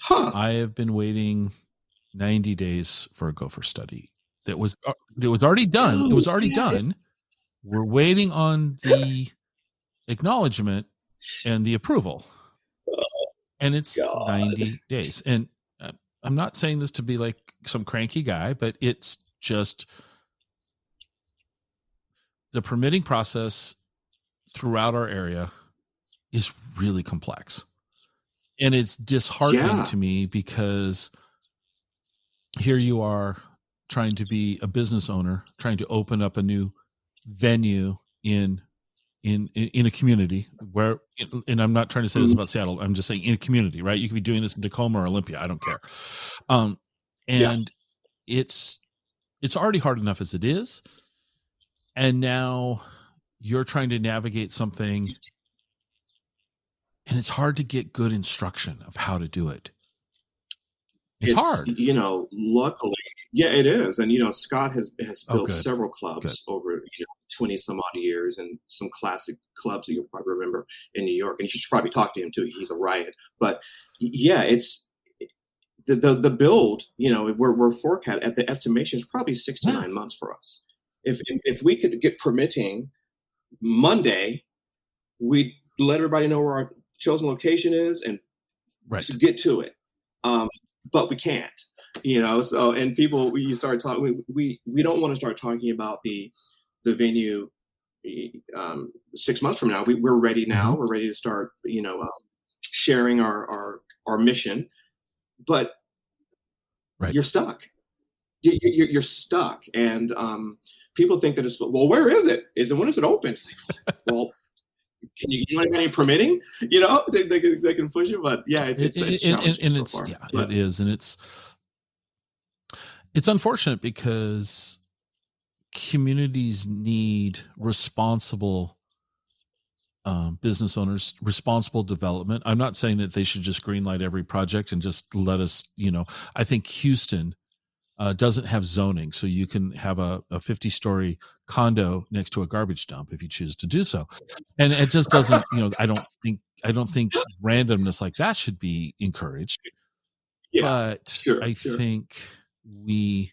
Huh. I have been waiting 90 days for a gopher study that was uh, it was already done. Dude, it was already yes. done. We're waiting on the acknowledgement and the approval, and it's God. ninety days. And uh, I'm not saying this to be like some cranky guy, but it's just the permitting process throughout our area is really complex. And it's disheartening yeah. to me because here you are trying to be a business owner, trying to open up a new venue in in in, a community where and I'm not trying to say this mm-hmm. about Seattle. I'm just saying in a community, right? You could be doing this in Tacoma or Olympia. I don't care. Um, and yeah. it's it's already hard enough as it is, and now you're trying to navigate something and it's hard to get good instruction of how to do it. It's, it's hard. You know, luckily, yeah, it is. And you know, Scott has has oh, built oh, several clubs good. over you know twenty some odd years, and some classic clubs that you'll probably remember in New York. And you should probably talk to him too. He's a riot. But yeah, it's the the, the build. You know, we're we're forecast at the estimation is probably six to nine months for us. If, if if we could get permitting Monday, we let everybody know where our chosen location is and right. get to it. Um, but we can't you know so and people we start talking we, we we don't want to start talking about the the venue um, six months from now we, we're ready now mm-hmm. we're ready to start you know um, sharing our our our mission but right. you're stuck you, you, you're stuck and um, people think that it's well where is it is it when is it open it's like, [laughs] well can you, you know any permitting? You know, they, they, can, they can push it, but yeah, it's, it's, it's and, and, and so it's, yeah, but. it is. And it's, it's unfortunate because communities need responsible um, business owners, responsible development. I'm not saying that they should just greenlight every project and just let us, you know, I think Houston uh, doesn't have zoning, so you can have a, a 50 story condo next to a garbage dump if you choose to do so. And it just doesn't, you know, I don't think I don't think randomness like that should be encouraged. Yeah, but sure, I sure. think we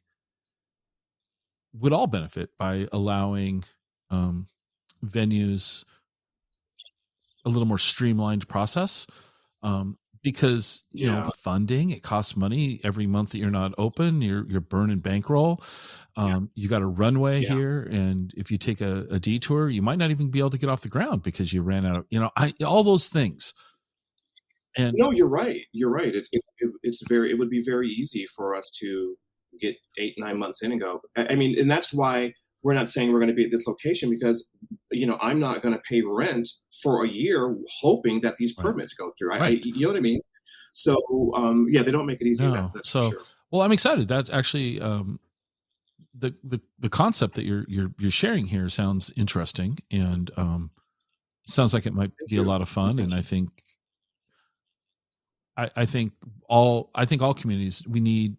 would all benefit by allowing um, venues a little more streamlined process um, because you yeah. know funding it costs money every month that you're not open you're you're burning bankroll um, yeah. you got a runway yeah. here and if you take a, a, detour you might not even be able to get off the ground because you ran out of you know I, all those things and no you're right you're right it, it, it, it's very it would be very easy for us to get eight nine months in and go i mean and that's why we're not saying we're going to be at this location because you know i'm not going to pay rent for a year hoping that these permits right. go through right. I, you know what i mean so um yeah they don't make it easy no. that, so sure. well i'm excited that actually um the, the the concept that you're you're you're sharing here sounds interesting and um sounds like it might Thank be you. a lot of fun and i think I, I think all I think all communities we need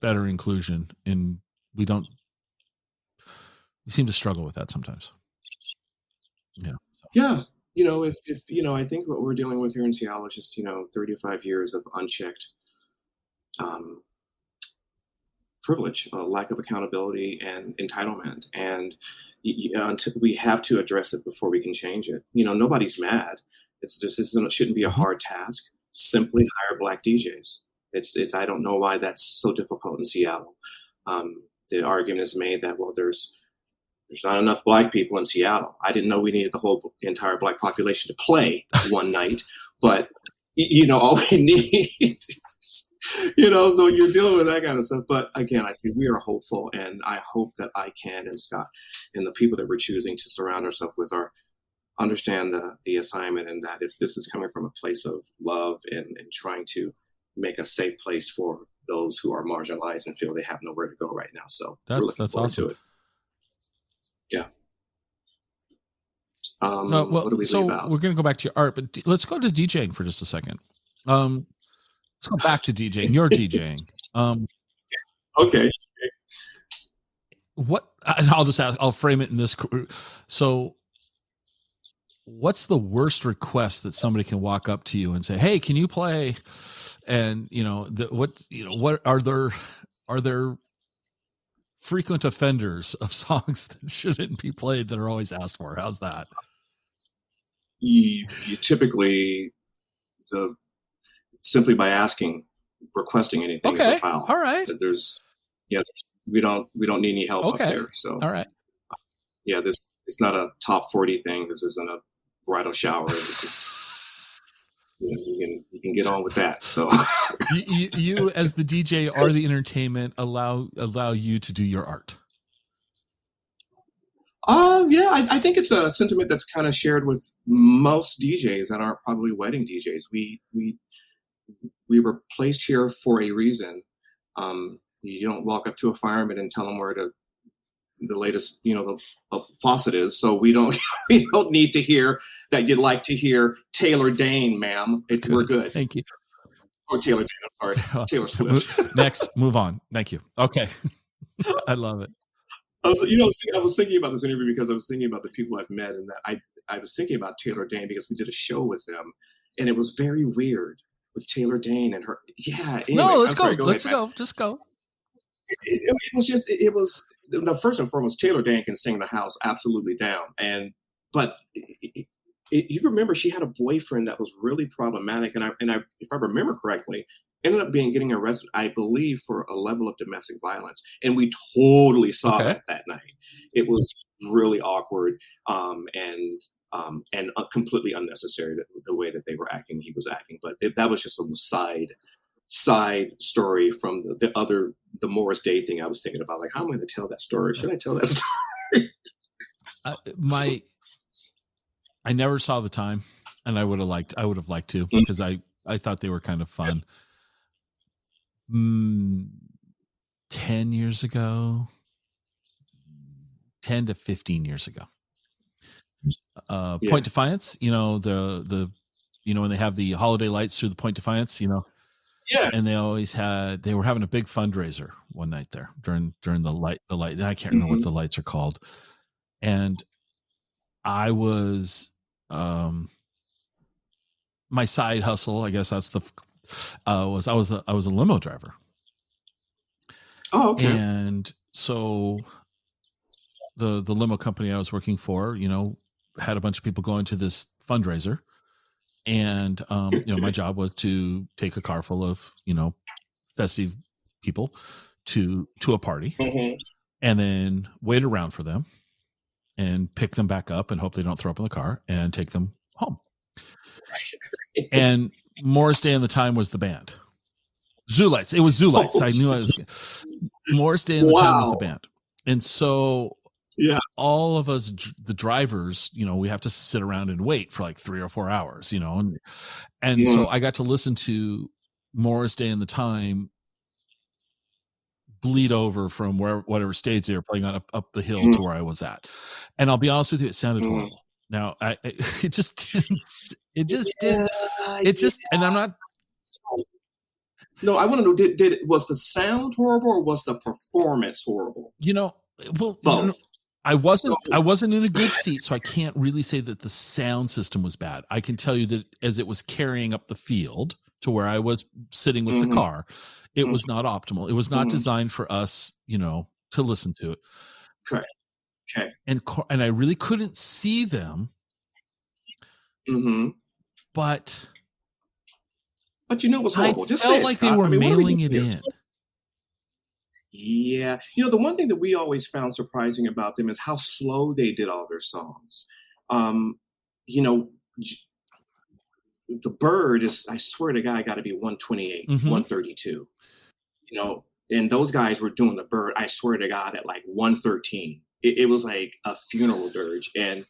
better inclusion and we don't we seem to struggle with that sometimes. Yeah. So. yeah. You know if, if you know i think what we're dealing with here in seattle is just you know 35 years of unchecked um, privilege a lack of accountability and entitlement. And know, we have to address it before we can change it. You know nobody's mad. It's just this shouldn't be a mm-hmm. hard task simply hire black djs it's, it's I don't know why that's so difficult in Seattle. Um, the argument is made that well, there's there's not enough black people in Seattle. I didn't know we needed the whole entire black population to play [laughs] one night, but you know all we [laughs] need. you know, so you're dealing with that kind of stuff. But again, I think we are hopeful, and I hope that I can and Scott and the people that we're choosing to surround ourselves with are understand the the assignment and that it's this is coming from a place of love and, and trying to make a safe place for those who are marginalized and feel they have nowhere to go right now. So that's that's awesome. Yeah. Um, uh, well, we so we're going to go back to your art, but d- let's go to DJing for just a second. Um, let's go back to DJing. You're DJing. [laughs] Um, okay. What [laughs] I'll just ask. I'll frame it in this. So, what's the worst request that somebody can walk up to you and say, "Hey, can you play?" and you know the, what you know what are there are there frequent offenders of [laughs] songs that shouldn't be played that are always asked for how's that you, you typically the simply by asking requesting anything okay. is a foul all right there's yeah we don't we don't need any help okay. up there so all right yeah this it's not a top 40 thing this isn't a bridal shower this is you, know, you can you can get on with that. So [laughs] you, you, as the DJ are the entertainment. Allow allow you to do your art. Um, yeah, I, I, think it's a sentiment that's kind of shared with most DJs that aren't probably wedding DJs. We we we were placed here for a reason. Um, you don't walk up to a fireman and tell them where to the latest, you know, the uh, faucet is. So we don't [laughs] we don't need to hear that you'd like to hear Taylor Dayne ma'am. It's, we're good. Thank you. Or Taylor Dayne. I'm sorry, [laughs] Taylor Swift. [laughs] Next, move on. Thank you. Okay, I love it. I was, you know, I was thinking about this interview because I was thinking about the people I've met, and that I I was thinking about Taylor Dayne because we did a show with them, and it was very weird with Taylor Dayne and her. Yeah. Anyway, no, let's I'm go. sorry, go let's ahead, go. Just go. it, it, it was just it, it was no first and foremost Taylor Dayne can sing the house absolutely down. And but it, it, you remember she had a boyfriend that was really problematic and i and i if i remember correctly ended up being getting arrested i believe for a level of domestic violence. And we totally saw Okay. that that night. It was really awkward um and um, and uh, completely unnecessary the, the way that they were acting he was acting. But it, that was just a side side story from the, the other the Morris Day thing I was thinking about. Like, how am I going to tell that story? Should I tell that [laughs] story? I, my, I never saw the time, and I would have liked. I would have liked to Mm. because I I thought they were kind of fun. Mm, Ten years ago, ten to fifteen years ago. Uh, Yeah. Point Defiance, you know the the, you know when they have the holiday lights through the Point Defiance, you know, Yeah. and they always had they were having a big fundraiser one night there during during the light the light I can't remember what the lights are called, and I was um my side hustle I guess that's the uh was I was a, I was a limo driver Oh, okay. and so the the limo company I was working for, you know, had a bunch of people going to this fundraiser, and um, you know, my [laughs] job was to take a car full of you know festive people to to a party, Mhm. and then wait around for them, and pick them back up, and hope they don't throw up in the car, and take them home. [laughs] and Morris Day and the Time was the band. Zoolites. It was Zoolites. Oh, I knew I was. [laughs] Morris Day and the Time was the band, and so Yeah. all of us, the drivers, you know, we have to sit around and wait for like three or four hours, you know, and and so I got to listen to Morris Day and the Time bleed over from where whatever stage they were playing on up, up the hill to where I was at, and I'll be honest with you, it sounded Mm. horrible. Now, I, I [laughs] it just didn't. It just did. It just, and I'm not No, I want to know did, did it was the sound horrible or was the performance horrible? you know well Both. I wasn't i wasn't in a good seat so i can't really say that the sound system was bad i can tell you that as it was carrying up the field to where i was sitting with the Mhm. car it was not optimal it was not Mhm. designed for us you know to listen to it Correct. Okay. and and i really couldn't see them hmm but But you know what's i horrible? Just say felt it, like they were I mean, what are we mailing it in Yeah. You know, the one thing that we always found surprising about them is how slow they did all their songs. Um, you know, the bird is, I swear to God, got to be 128, Mhm. 132. You know, and those guys were doing the bird, I swear to God, at like 113. It, it was like a funeral dirge. And,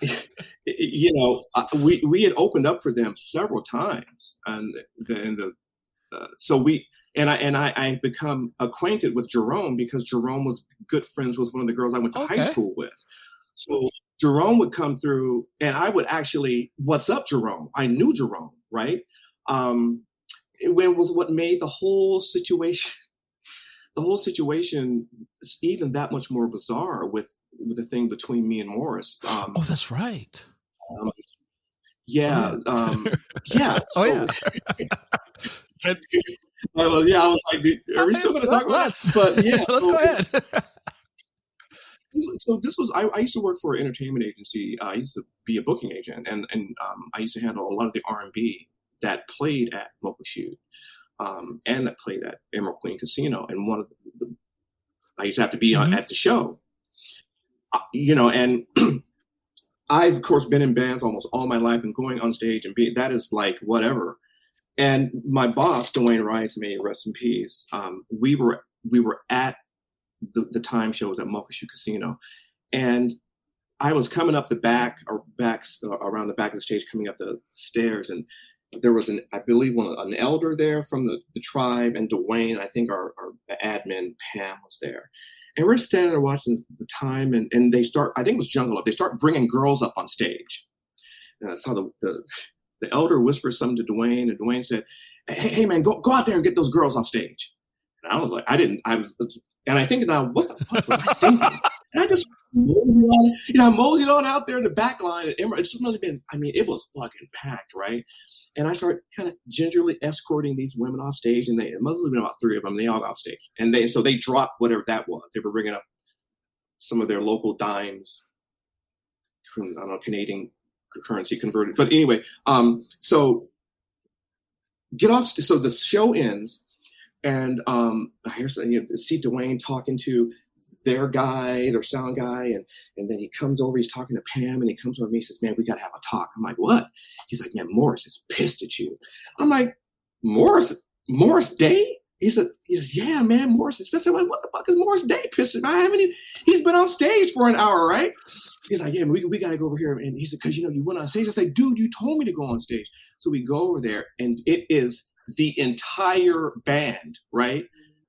[laughs] you know, uh, we, we had opened up for them several times. And the, and the uh, so we, and I and I, I become acquainted with Jerome because Jerome was good friends with one of the girls I went to high school with. So Jerome would come through, and I would actually, "What's up, Jerome?" I knew Jerome, right? Um, it, it was what made the whole situation, [laughs] the whole situation, is even that much more bizarre with with the thing between me and Morris. Um, oh that's right um, yeah, um, [laughs] yeah. oh yeah [laughs] I was- yeah, I was like, dude, are we still going to talk about that? But [laughs] yeah, let's so- go ahead [laughs] so this was I, I used to work for an entertainment agency. I used to be a booking agent, and and um, I used to handle a lot of the R and B that played at Muckleshoot, um, and that played at Emerald Queen Casino. And one of the, the I used to have to be on Mhm. at the show, uh, you know, and [clears throat] I've of course been in bands almost all my life, and going on stage and being that is like whatever. And my boss, Dwayne Rice, may rest in peace. Um, we were we were at the, the time shows at Muckleshoot Casino, and I was coming up the back or backs uh, around the back of the stage, coming up the stairs, and there was an I believe one an elder there from the, the tribe, and Dwayne, I think our, our admin Pam was there, And we're standing there watching the time, and, and they start, I think it was Jungle Love, they start bringing girls up on stage. And I saw the, the, the elder whisper something to Dwayne, and Dwayne said, hey, hey, man, go, go out there and get those girls off stage. And I was like, I didn't, I was, and I think now, what the fuck was I thinking? And I just, you know, moseyed on out there in the back line. It just must have been, I mean, it was fucking packed, right? And I started kind of gingerly escorting these women off stage, and they, it must have been about three of them. They all got off stage. And they, so they dropped whatever that was. They were bringing up some of their local dimes from, I don't know, Canadian currency converted. But anyway, um, so get off. So the show ends, and um, here's you know, see Dwayne talking to their guy, their sound guy, and and then he comes over. He's talking to Pam, and he comes over to me. He says, "Man, we got to have a talk." I'm like, "What?" He's like, "Man, Morris is pissed at you." I'm like, "Morris, Morris Day." He said, he says, yeah, man, Morris is pissed. I'm like, what the fuck is Morris Day pissed? I haven't even, he's been on stage for an hour, right? He's like, yeah, we, we got to go over here. And he said, because, you know, you went on stage. I said, dude, you told me to go on stage. So we go over there, and it is the entire band, right?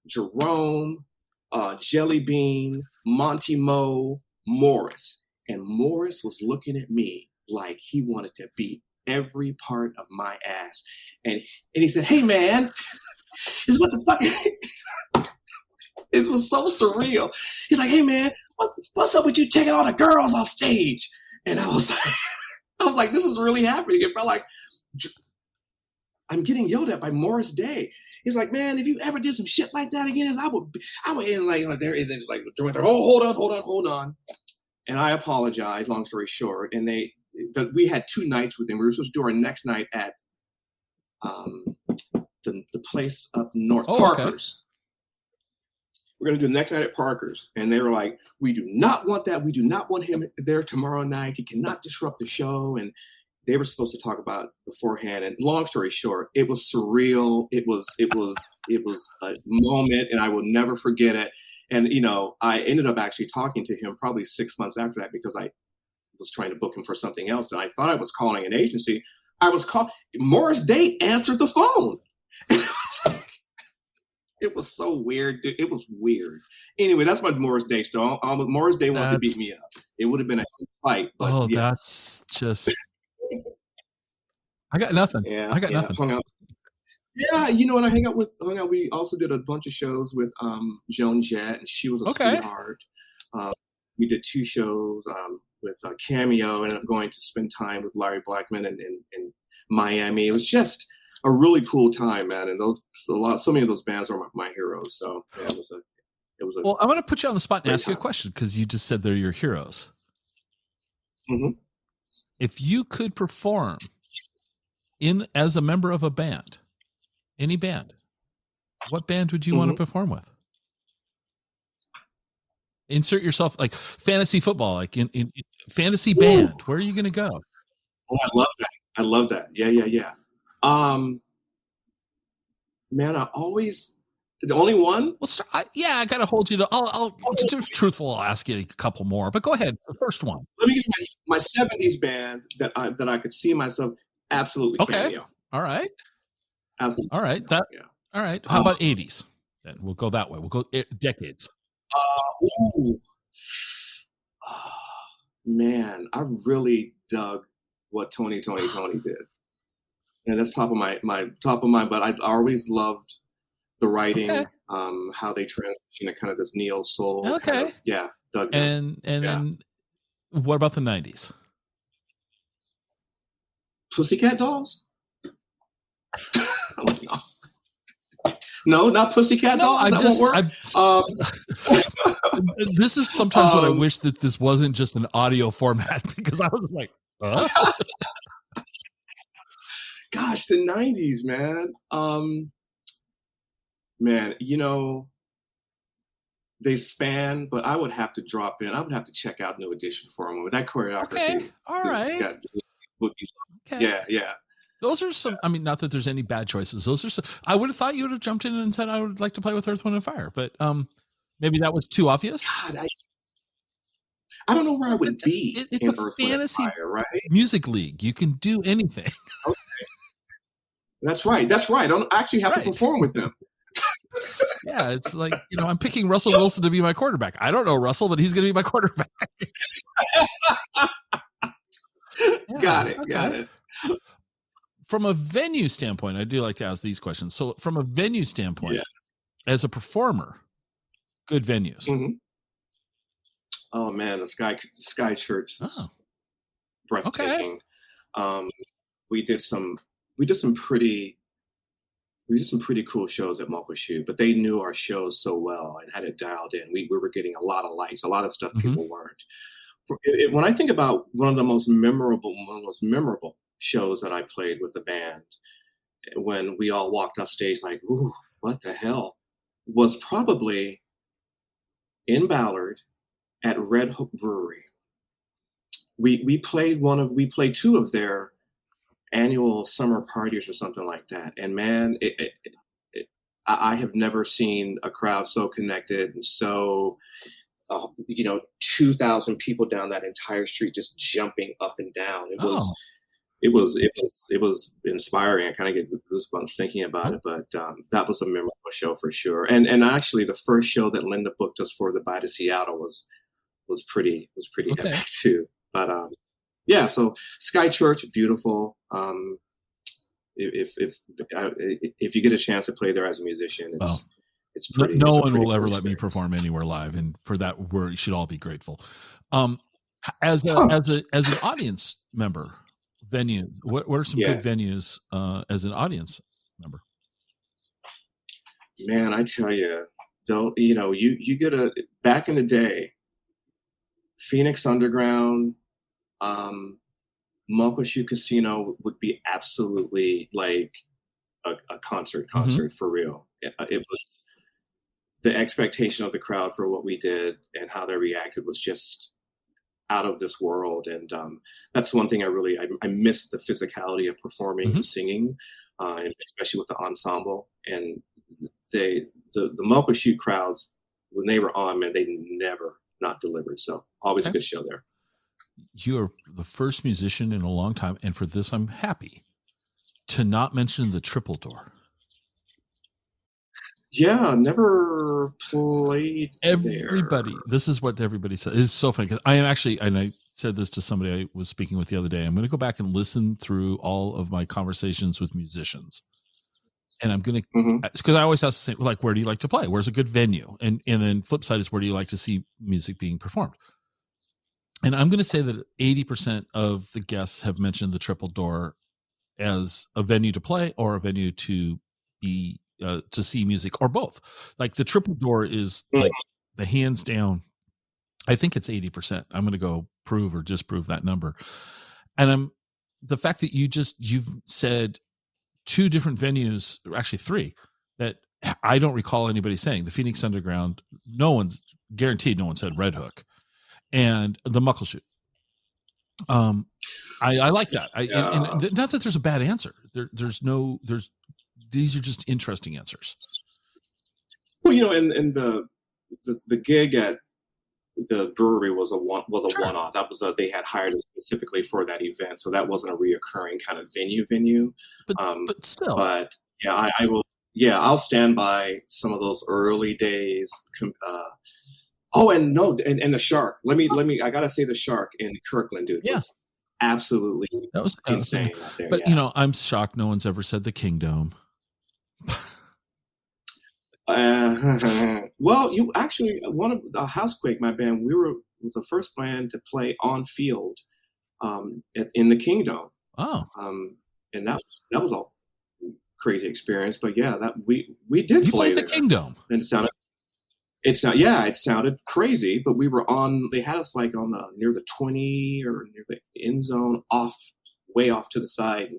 Jerome, uh, Jelly Bean, Monte Moir, Morris. And Morris was looking at me like he wanted to beat every part of my ass. And, and he said, hey, man, [laughs] is what the fuck? [laughs] it was so surreal. He's like, hey, man, what, what's up with you taking all the girls off stage? And I was [laughs] like, I was like, this is really happening. It felt like I'm getting yelled at by Morris Day. He's like, man, if you ever did some shit like that again, I would, I would, and like, like there, then like, oh, hold on, hold on, hold on. And I apologize. Long story short, and they, the, we had two nights with them. We were supposed to do our next night at um, the, the place up north, oh, Parker's. Okay. We're going to do the next night at Parker's. And they were like, we do not want that. We do not want him there tomorrow night. He cannot disrupt the show. And they were supposed to talk about beforehand. And long story short, it was surreal. It was it was it was a moment, and I will never forget it. And you know, I ended up actually talking to him probably six months after that because I was trying to book him for something else, and I thought I was calling an agency. I was called Morris Day answered the phone. [laughs] it was so weird. Dude. It was weird. Anyway, that's my Morris Day story. Morris Day wanted to beat me up. It would have been a fight. But oh, yeah. that's just I got [laughs] nothing. Yeah, I got yeah, nothing. Hung out. Yeah, you know what? I hang out with hung out. We also did a bunch of shows with um, Joan Jett, and she was a okay. sweetheart. Uh, we did two shows um, with uh, Cameo, and I'm going to spend time with Larry Blackmon in, in, in, Miami. It was just a really cool time, man. And those a lot, so many of those bands are my, my heroes. So yeah, it was a, it was a. Well, I'm going to put you on the spot and ask time. you a question because you just said they're your heroes. Mm-hmm. If you could perform in as a member of a band, any band, what band would you mm-hmm. want to perform with? Insert yourself like fantasy football, like in, in, in fantasy Ooh. band. Where are you going to go? Oh, I love that. I love that. Yeah, yeah, yeah. Um, man, I always the only one. Well, start, I, yeah, I got to hold you to. I'll, I'll oh, to, to truthful. I'll ask you a couple more, but go ahead. The first one. Let me give you my, my '70s band that I that I could see myself absolutely okay. Cameo. All right. Absolutely. All right. That. Yeah. All right. How um, about 80s? Then we'll go that way. We'll go decades. Uh, ooh. Oh, man, I really dug what Tony, Tony, Tony did. And that's top of my my top of mind. But I always loved the writing, okay. um, how they transition to kind of this neo soul. Okay. Kind of, yeah. Dug and and yeah. then what about the nineties? Pussycat Dolls? [laughs] no. not Pussycat no, Dolls. I that just, won't work. [laughs] Um, [laughs] this is sometimes um, what I um, wish that this wasn't just an audio format because I was like, huh? Gosh, the '90s, man. Um, man, you know, they span, but I would have to drop in. I would have to check out New Edition for a moment. That choreography, okay, all right, got, would Okay. Yeah, yeah. Those are some. I mean, not that there's any bad choices. Those are. Some, I would have thought you would have jumped in and said I would like to play with Earth, Wind, and Fire, but um, maybe that was too obvious. God, I, I don't know where I would be it's in a Earth, fantasy Wind, Fire, right? Music league. You can do anything. Okay. That's right. That's right. I don't actually have right. to perform with them. yeah, it's like you know, I'm picking Russell Wilson to be my quarterback. I don't know Russell, but he's going to be my quarterback. yeah, [laughs] got it. Okay. Got it. From a venue standpoint, I do like to ask these questions. So, from a venue standpoint, yeah. as a performer, good venues. Mm-hmm. Oh man, the Sky Sky Church, oh. breathtaking. Okay. Um, we did some we did some pretty we did some pretty cool shows at Muckleshoot, but they knew our shows so well and had it dialed in. We, we were getting a lot of likes, a lot of stuff mm-hmm. people weren't. It, it, when I think about one of the most memorable, one of the most memorable shows that I played with the band, when we all walked off stage like, "Ooh, what the hell," was probably in Ballard at Red Hook Brewery. We we played one of we played two of their annual summer parties or something like that. And man, it, it, it, I have never seen a crowd so connected and so, uh, you know, 2,000 people down that entire street just jumping up and down. It was, oh. it was, it was, it was inspiring. I kind of get goosebumps thinking about it, but um, that was a memorable show for sure. And, and actually the first show that Linda booked us for the Bite of Seattle was, was pretty, was pretty okay. epic too. But, um, yeah, so Sky Church, beautiful. Um, if if uh, if you get a chance to play there as a musician, it's it's pretty. No, no one will ever let me perform anywhere live, and for that, we should all be grateful. Um, as a, huh. as a as an audience member, venue. What what are some yeah. good venues uh, as an audience member? Man, I tell you, though, you know, you you get a back in the day, Phoenix Underground, um, Muckleshoot Casino would be absolutely like a, a concert, mm-hmm. concert mm-hmm. for real. It, uh, it, was the expectation of the crowd for what we did and how they reacted was just out of this world. And um, that's one thing I really I, I miss the physicality of performing mm-hmm. and singing, uh, and especially with the ensemble. And they the the Muckleshoot crowds when they were on, man, they never not delivered. So always okay. a good show there you are the first musician in a long time, and for this, I'm happy to not mention the triple door. Yeah, never played. Everybody, there. this is what everybody said. It's so funny because I am actually, and I said this to somebody I was speaking with the other day. I'm going to go back and listen through all of my conversations with musicians, and I'm going to because mm-hmm. I always ask the same, like, where do you like to play? Where's a good venue? And and then flip side is where do you like to see music being performed? And I'm going to say that 80% of the guests have mentioned the Triple Door as a venue to play or a venue to be uh, to see music or both. Like the Triple Door is mm. like the hands down. I think it's 80%. I'm going to go prove or disprove that number. And I'm the fact that you just you've said two different venues, actually three, that I don't recall anybody saying the Phoenix Underground. No one's guaranteed. No one said Red Hook and the Muckleshoot. Um, I, I like that. I yeah. and, and th- not that there's a bad answer. There, there's no there's these are just interesting answers. Well, you know, and and the the, the gig at the brewery was a one was a sure. one off. That was a they had hired specifically for that event, so that wasn't a reoccurring kind of venue venue. But um, but still, but yeah, I, I will. Yeah, I'll stand by some of those early days. Uh, Oh, and no, and, and the shark. Let me let me. I gotta say the shark in Kirkland, dude. Yeah. absolutely that was insane. There, but yeah. you know, I'm shocked. No one's ever said the Kingdome. uh, [laughs] well, you actually one of the Housequake, my band. We were was the first band to play on field um, at, in the Kingdome. Oh, um, and that was that was a crazy experience. But yeah, that we we did you play the Kingdome, and it sounded it's not yeah it sounded crazy but we were on they had us like on the near the 20 or near the end zone off way off to the side.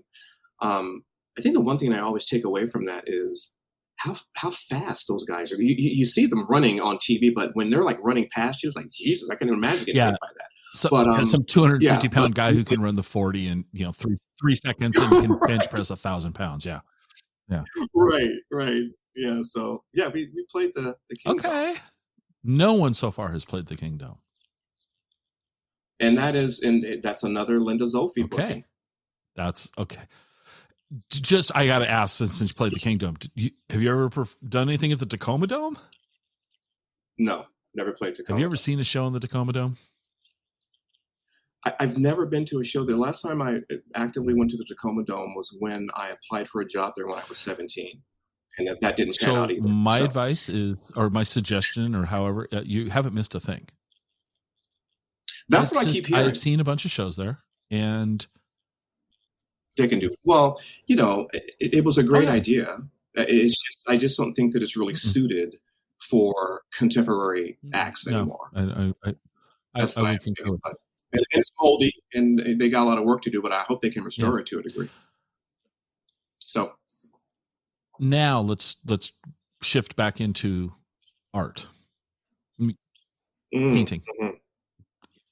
Um, i think the one thing i always take away from that is how how fast those guys are. You, you see them running on tv but when they're like running past you it's like jesus i can't imagine getting yeah. hit by that. So, but um, some 250 yeah, pound but, guy who can run the 40 in you know three three seconds and can [laughs] bench press a thousand pounds. Yeah. Yeah. Right right yeah, so yeah, we, we played the the Kingdome. Okay. No one so far has played the Kingdome. And that is and that's another Linda Zolfi Okay. Booking. That's okay. just I got to ask since, since you played the Kingdome, you, have you ever perf- done anything at the Tacoma Dome? No, never played Tacoma. Have you ever seen a show in the Tacoma Dome? I, have never been to a show there. Last time I uh, actively went to the Tacoma Dome was when I applied for a job there when I was 17. And that, that didn't pan so out either. My so. advice is, or my suggestion, or however, uh, you haven't missed a thing. That's, That's what just, I keep hearing. I've seen a bunch of shows there, and they can do it. Well, you know, it, it was a great oh, yeah. idea. Uh, it's just, I just don't think that it's really mm-hmm. suited for contemporary mm, acts no, anymore. I, I, I, That's I, I. But, and, and, it's moldy, and they got a lot of work to do. But I hope they can restore yeah. it to a degree. So now let's let's shift back into art, mm, painting, mm-hmm.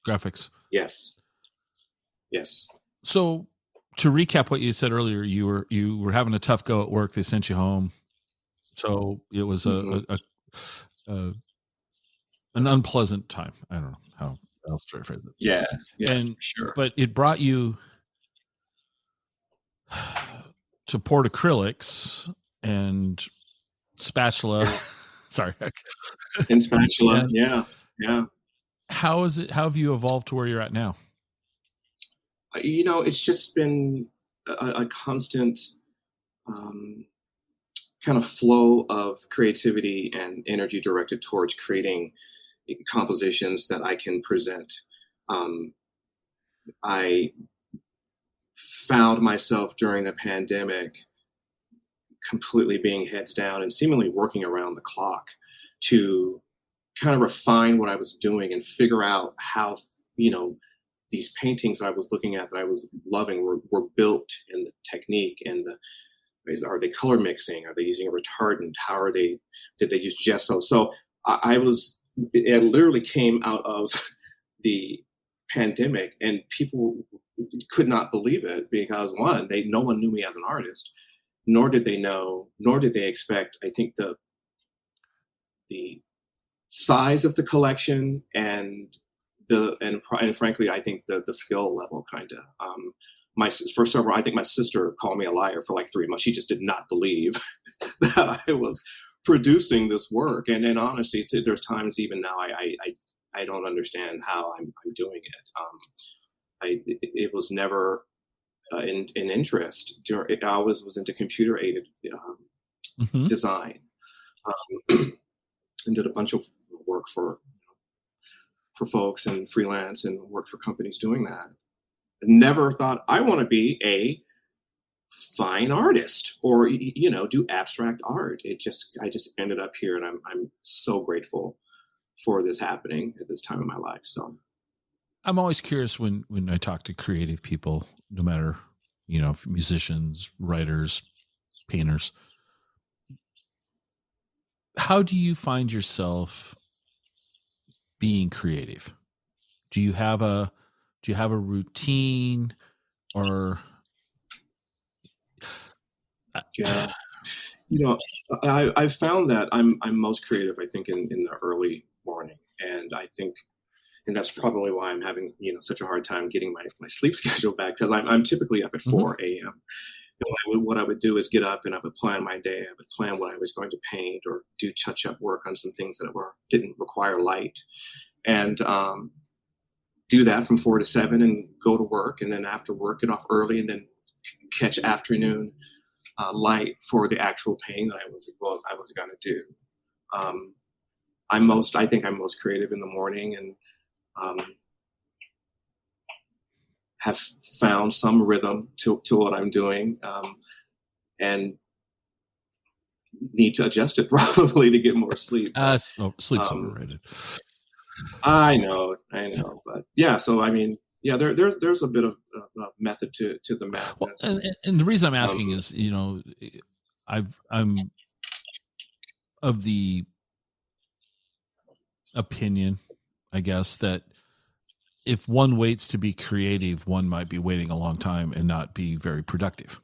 graphics. Yes. Yes. So to recap what you said earlier, you were you were having a tough go at work. They sent you home, so it was a, mm-hmm. a, a, a an unpleasant time. I don't know how else to phrase it. Yeah, yeah, and sure. But it brought you to port acrylics and spatula. [laughs] Sorry, [laughs] and spatula. yeah, yeah. How is it? How have you evolved to where you're at now? you know, it's just been a, a constant um, kind of flow of creativity and energy directed towards creating compositions that I can present. Um, I found myself during the pandemic completely being heads down and seemingly working around the clock to kind of refine what I was doing and figure out how, you know, these paintings that I was looking at that I was loving were, were built in the technique and the are they color mixing? Are they using a retardant? How are they? Did they use gesso? So I, I was. It literally came out of [laughs] the pandemic, and people could not believe it because one, they no one knew me as an artist, nor did they know, nor did they expect. I think the the size of the collection and the and, and frankly, I think the the skill level kind of. Um, my for several, I think my sister called me a liar for like three months. She just did not believe [laughs] that I was producing this work. And and honestly, there's times even now I I, I don't understand how I'm I'm doing it. Um, I it, it was never uh, in, in interest. I always was into computer aided um, mm-hmm. design, um, [clears throat] and did a bunch of work for for folks and freelance and worked for companies doing that. I never thought I want to be a fine artist or you know do abstract art. It just I just ended up here, and I'm I'm so grateful for this happening at this time in my life. So I'm always curious when when I talk to creative people, no matter you know musicians, writers, painters. How do you find yourself being creative? Do you have a do you have a routine or yeah you know I, i've found that i'm i'm most creative i think in, in the early morning and i think and that's probably why i'm having you know such a hard time getting my, my sleep [laughs] schedule back because I'm, I'm typically up at mm-hmm. 4 a.m what I would do is get up and I would plan my day. I would plan what I was going to paint or do touch up work on some things that were didn't require light, and um, do that from four to seven, and go to work. And then after work, get off early, and then catch afternoon uh, light for the actual painting that I was well, I was going to do. Um, I'm most I think I'm most creative in the morning, and um, have found some rhythm to, to what I'm doing um, and need to adjust it [laughs] probably to get more sleep. Uh, sleep's um, overrated. I know, I know, but yeah. So I mean, yeah, there, there's there's a bit of uh, method to to the madness. Well, and, and, the reason I'm asking um, is, you know, I've I'm of the opinion, I guess that if one waits to be creative, one might be waiting a long time and not be very productive.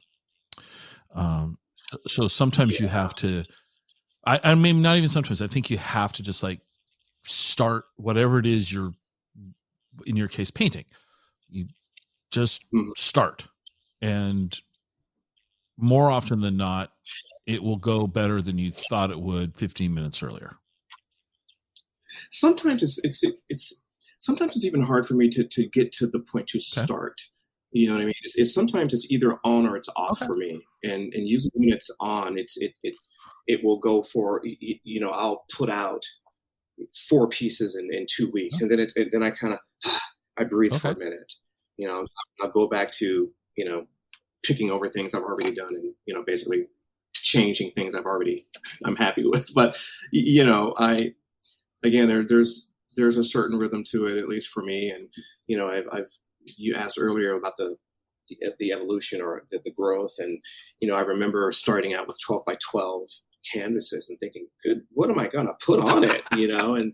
Um, so sometimes yeah. you have to, I, I mean, not even sometimes, I think you have to just like start whatever it is you're, in your case, painting. You just mm-hmm. start and more often than not, it will go better than you thought it would 15 minutes earlier. Sometimes it's it's it's sometimes it's even hard for me to to get to the point to okay. start. You know what I mean? It's, it's, sometimes it's either on or it's off okay. for me, and and usually when it's on, it's it it it will go for you know I'll put out four pieces in, in two weeks, oh. and then it, it then I kind of [sighs] I breathe okay. for a minute. You know, I'll go back to you know picking over things I've already done, and you know basically changing things I've already I'm happy with. [laughs] But you know, I again there there's there's a certain rhythm to it, at least for me, and you know I've, I've you asked earlier about the the, the evolution or the, the, growth, and you know I remember starting out with 12 by 12 canvases and thinking, good, what am I gonna put on it? You know, and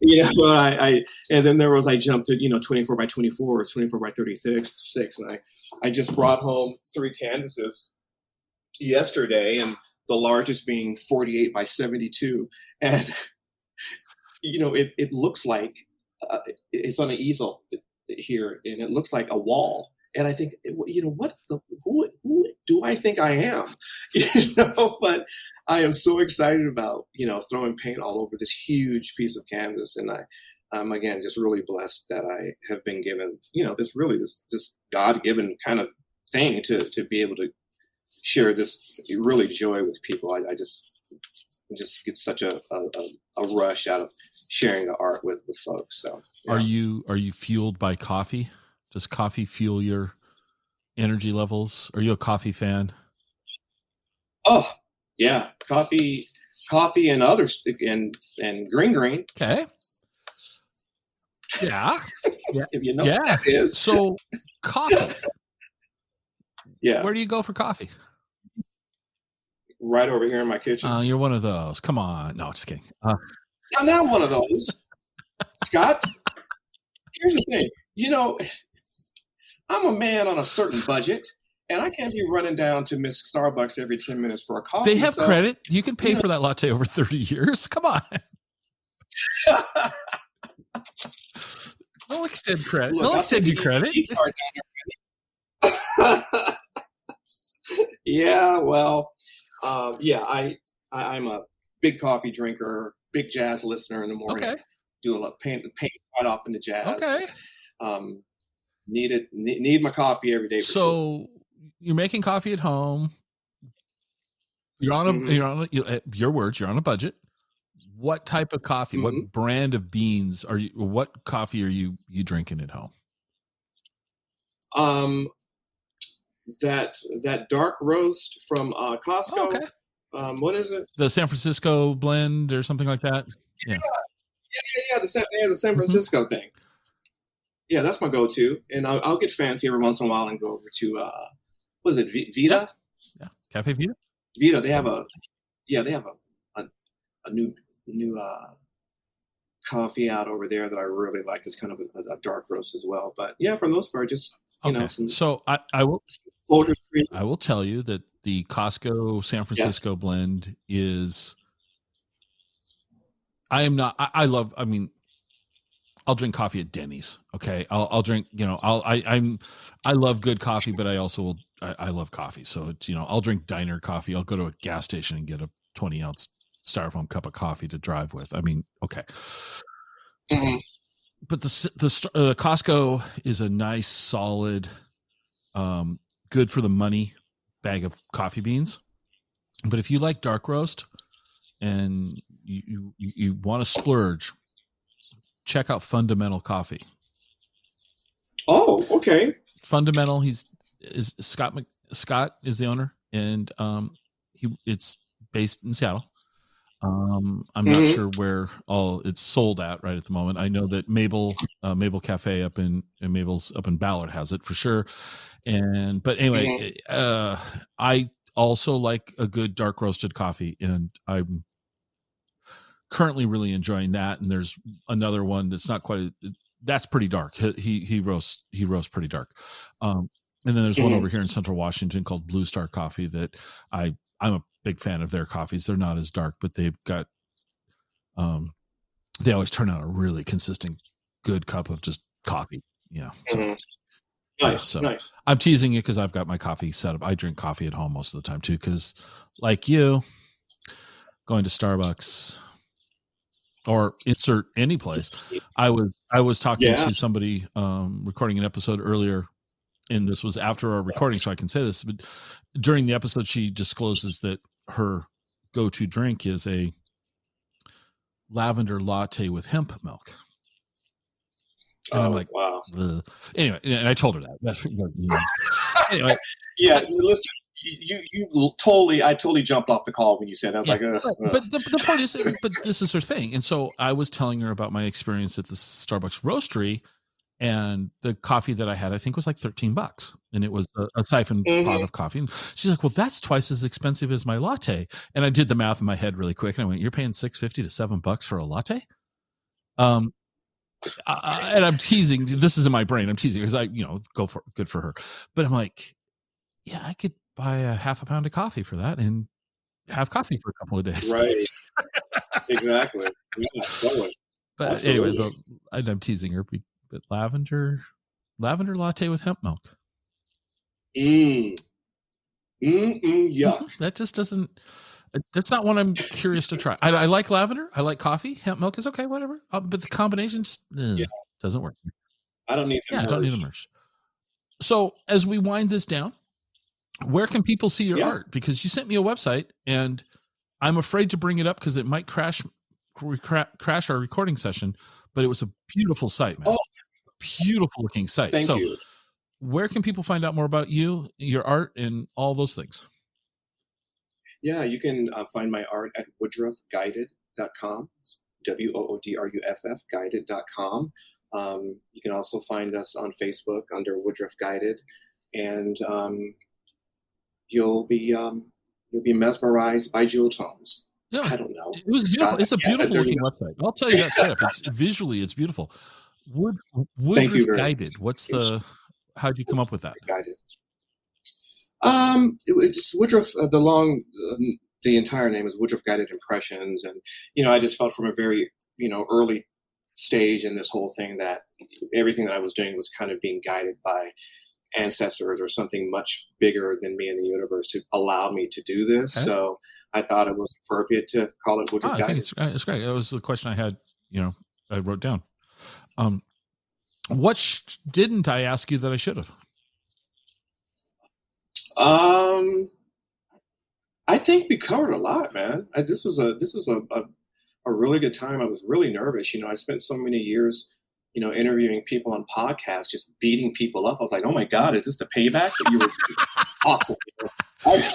you know, [laughs] I, I, and then there was I jumped to you know 24 by 24 or 24 by 36, six, and I I just brought home three canvases yesterday, and the largest being 48 by 72, and you know it it looks like uh, it's on an easel here, and it looks like a wall. And I think, you know, what the who who do I think I am? [laughs] You know, but I am so excited about you know throwing paint all over this huge piece of canvas, and I I'm again just really blessed that I have been given you know this really this this God given kind of thing to to be able to share this really joy with people. I, I just just get such a, a, a rush out of sharing the art with with folks. So, yeah. are you are you fueled by coffee? Does coffee fuel your energy levels? Are you a coffee fan? Oh yeah, coffee, coffee, and others, and and green green. Okay. Yeah. [laughs] yeah. If you know yeah. that is. So coffee. [laughs] yeah. Where do you go for coffee? Right over here in my kitchen. Uh, you're one of those. Come on. No, just kidding. Uh, I'm not one of those. Scott, here's the thing. You know, I'm a man on a certain budget, and I can't be running down to Miss Starbucks every 10 minutes for a coffee. They have so, credit. You can pay for that latte over 30 years. Come on. [laughs] They'll extend credit. Look, They'll extend you credit. [laughs] yeah, well, um, yeah, I, I am a big coffee drinker, big jazz listener in the morning. Okay. Do a lot paint paint right off into jazz. Okay. Um, need it need, need my coffee every day. so sure. you're making coffee at home. You're on a mm-hmm. you're on a, you, uh, your words. You're on a budget. What type of coffee? Mm-hmm. What brand of beans are you? What coffee are you you drinking at home? Um, that that dark roast from uh, Costco. Oh, okay. Um, what is it? The San Francisco blend or something like that. Yeah, yeah, yeah, yeah. The San, yeah, the San mm-hmm. Francisco mm-hmm. thing. Yeah, that's my go-to, and I'll, I'll, get fancy every once in a while and go over to uh, what is it, v- Vita? Yeah. yeah, Caffe Vita. Vita. They have a yeah, they have a a, a new new uh, coffee out over there that I really like. It's kind of a, a, dark roast as well. But yeah, for the most part, just you okay. know. Some, so I, I will I will tell you that the Costco San Francisco yeah. blend is. I am not. I, I, love. I mean, I'll drink coffee at Denny's. Okay, I'll, I'll drink. You know, I'll. I, I'm. I love good coffee, but I also will. I, I love coffee, so it's you know, I'll drink diner coffee. I'll go to a gas station and get a twenty ounce styrofoam cup of coffee to drive with. I mean, okay. Mm-hmm. But the the uh, Costco is a nice, solid, um, good for the money bag of coffee beans. But if you like dark roast and you you, you want to splurge, check out Fundamental Coffee. Oh, okay. Fundamental. He's is Scott Scott is the owner, and um, he it's based in Seattle. Um, I'm mm-hmm. not sure where all it's sold at right at the moment. I know that Mabel, uh, Mabel Cafe up in, in Mabel's up in Ballard has it for sure. And but anyway, mm-hmm. Eh, uh, I also like a good dark roasted coffee, and I'm currently really enjoying that. And there's another one that's not quite. That's pretty dark. He he roasts he roasts pretty dark. Um, and then there's mm-hmm. one over here in Central Washington called Blue Star Coffee that I I'm a big fan of their coffees. They're not as dark, but they've got um they always turn out a really consistent good cup of just coffee. Yeah. So, mm-hmm. Nice, so nice. I'm teasing you because I've got my coffee set up. I drink coffee at home most of the time too, because like you, going to Starbucks or insert any place. I was I was talking Yeah. to somebody um, recording an episode earlier, and this was after our recording, so I can say this. But during the episode, she discloses that her go-to drink is a lavender latte with hemp milk. And I'm Oh, like, wow. Ugh. Anyway, and I told her that. [laughs] anyway, Yeah, listen, you you totally, I totally jumped off the call when you said. That. I was Yeah, like, ugh, but the, the point is, but this is her thing. And so I was telling her about my experience at the Starbucks roastery, and the coffee that I had, I think, was like thirteen bucks, and it was a, a siphon pot Mhm. of coffee. And she's like, "Well, that's twice as expensive as my latte." And I did the math in my head really quick, and I went, "You're paying six fifty to seven bucks for a latte?" Um, I- and I'm teasing. This is in my brain. I'm teasing because I, you know, go for good for her. But I'm like, yeah, I could buy a half a pound of coffee for that and have coffee for a couple of days. right, [laughs] exactly. Yeah, totally. But anyway, but I'm teasing her. But lavender, lavender latte with hemp milk. Mm. Mm mm yuck. [laughs] That just doesn't. Uh, That's not one I'm curious to try. I, I like lavender. I like coffee. Hemp milk is okay, whatever. Uh, but the combination uh, Yeah. doesn't work. I don't need. Yeah, I don't need a merch. So as we wind this down, where can people see your Yeah. art? Because you sent me a website, and I'm afraid to bring it up because it might crash cra- crash our recording session. But it was a beautiful site, man. Oh. beautiful looking site. Thank so you. where can people find out more about you, your art, and all those things? Yeah, you can uh, find my art at woodruffguided.com. W O O D R U F F guided.com. Um, you can also find us on Facebook under Woodruff Guided, and um, you'll be um, you'll be mesmerized by jewel tones. Yeah, I don't know. it was beautiful. It's a Yeah, beautiful looking website. I'll tell you that up. It's [laughs] visually, it's beautiful. Wood Woodruff very much. guided. What's the? How'd you come up with that? Guided. Um, it, it's Woodruff. Uh, the long, um, the entire name is Woodruff Guided Impressions, and you know, I just felt from a very you know early stage in this whole thing that everything that I was doing was kind of being guided by ancestors or something much bigger than me in the universe to allow me to do this. Okay. So I thought it was appropriate to call it Oh, Woodruff I think it's uh, it's great. That was the question I had. You know, I wrote down. Um, what sh- didn't I ask you that I should have? Um, I think we covered a lot, man. I, this was a this was a, a a really good time. I was really nervous. You know, I spent so many years, you know, interviewing people on podcasts, just beating people up. I was like, oh my god, is this the payback? You were [laughs] awesome. You know? I-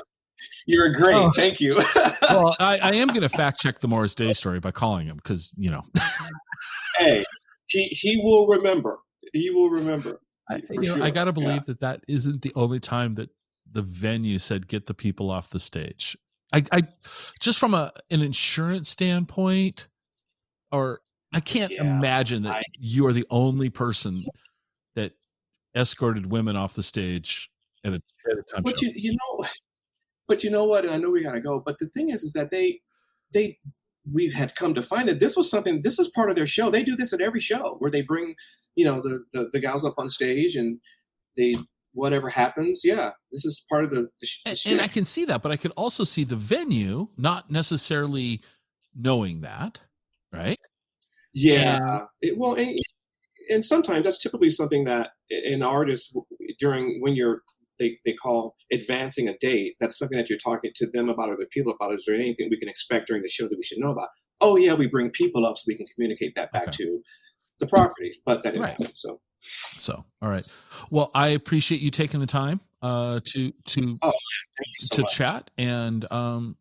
You're great. Oh. Thank you. [laughs] Well, I, I am going to fact check the Morris Day story by calling him because you know, [laughs] hey, he he will remember. He will remember. I, you know, I got to Yeah. believe that that isn't the only time that the venue said get the people off the stage. I, I just from a an insurance standpoint, or I can't Yeah, imagine that I- you are the only person that escorted women off the stage at a, at a time But show. you you know, but you know what? And I know we gotta go. But the thing is, is that they they we had come to find that this was something. This is part of their show. They do this at every show where they bring you know the the, the gals up on stage and they whatever happens. Yeah, this is part of the. the, sh- the and, and I can see that, but I could also see the venue not necessarily knowing that, right? Yeah. It, well, and, and sometimes that's typically something that an artist during when you're they, they call advancing a date. That's something that you're talking to them about or the people about. Is there anything we can expect during the show that we should know about? Oh yeah, we bring people up so we can communicate that back Okay. to the properties. But that didn't Right. happen. So So, all right. Well, I appreciate you taking the time uh, to to you so to much. chat and um,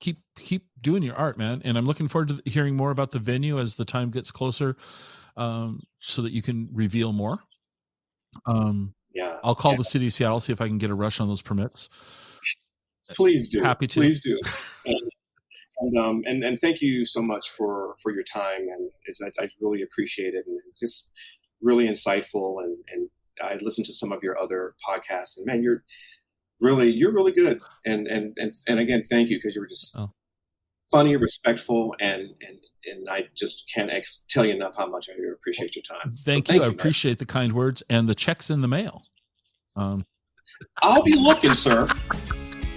keep keep doing your art, man. And I'm looking forward to hearing more about the venue as the time gets closer, um, so that you can reveal more. Um, Yeah, I'll call Yeah. the city of Seattle see if I can get a rush on those permits. please do. Happy to. Please do. [laughs] And, um, and, and thank you so much for for your time, and I, I, really appreciate it, and just really insightful. And, and I listened to some of your other podcasts, and man, you're really you're really good. And and and and again, thank you because you were just oh. funny, respectful, and and and I just can't ex- tell you enough how much I appreciate your time. Thank, so you. I appreciate the kind words and the checks in the mail. Um. I'll be looking, sir.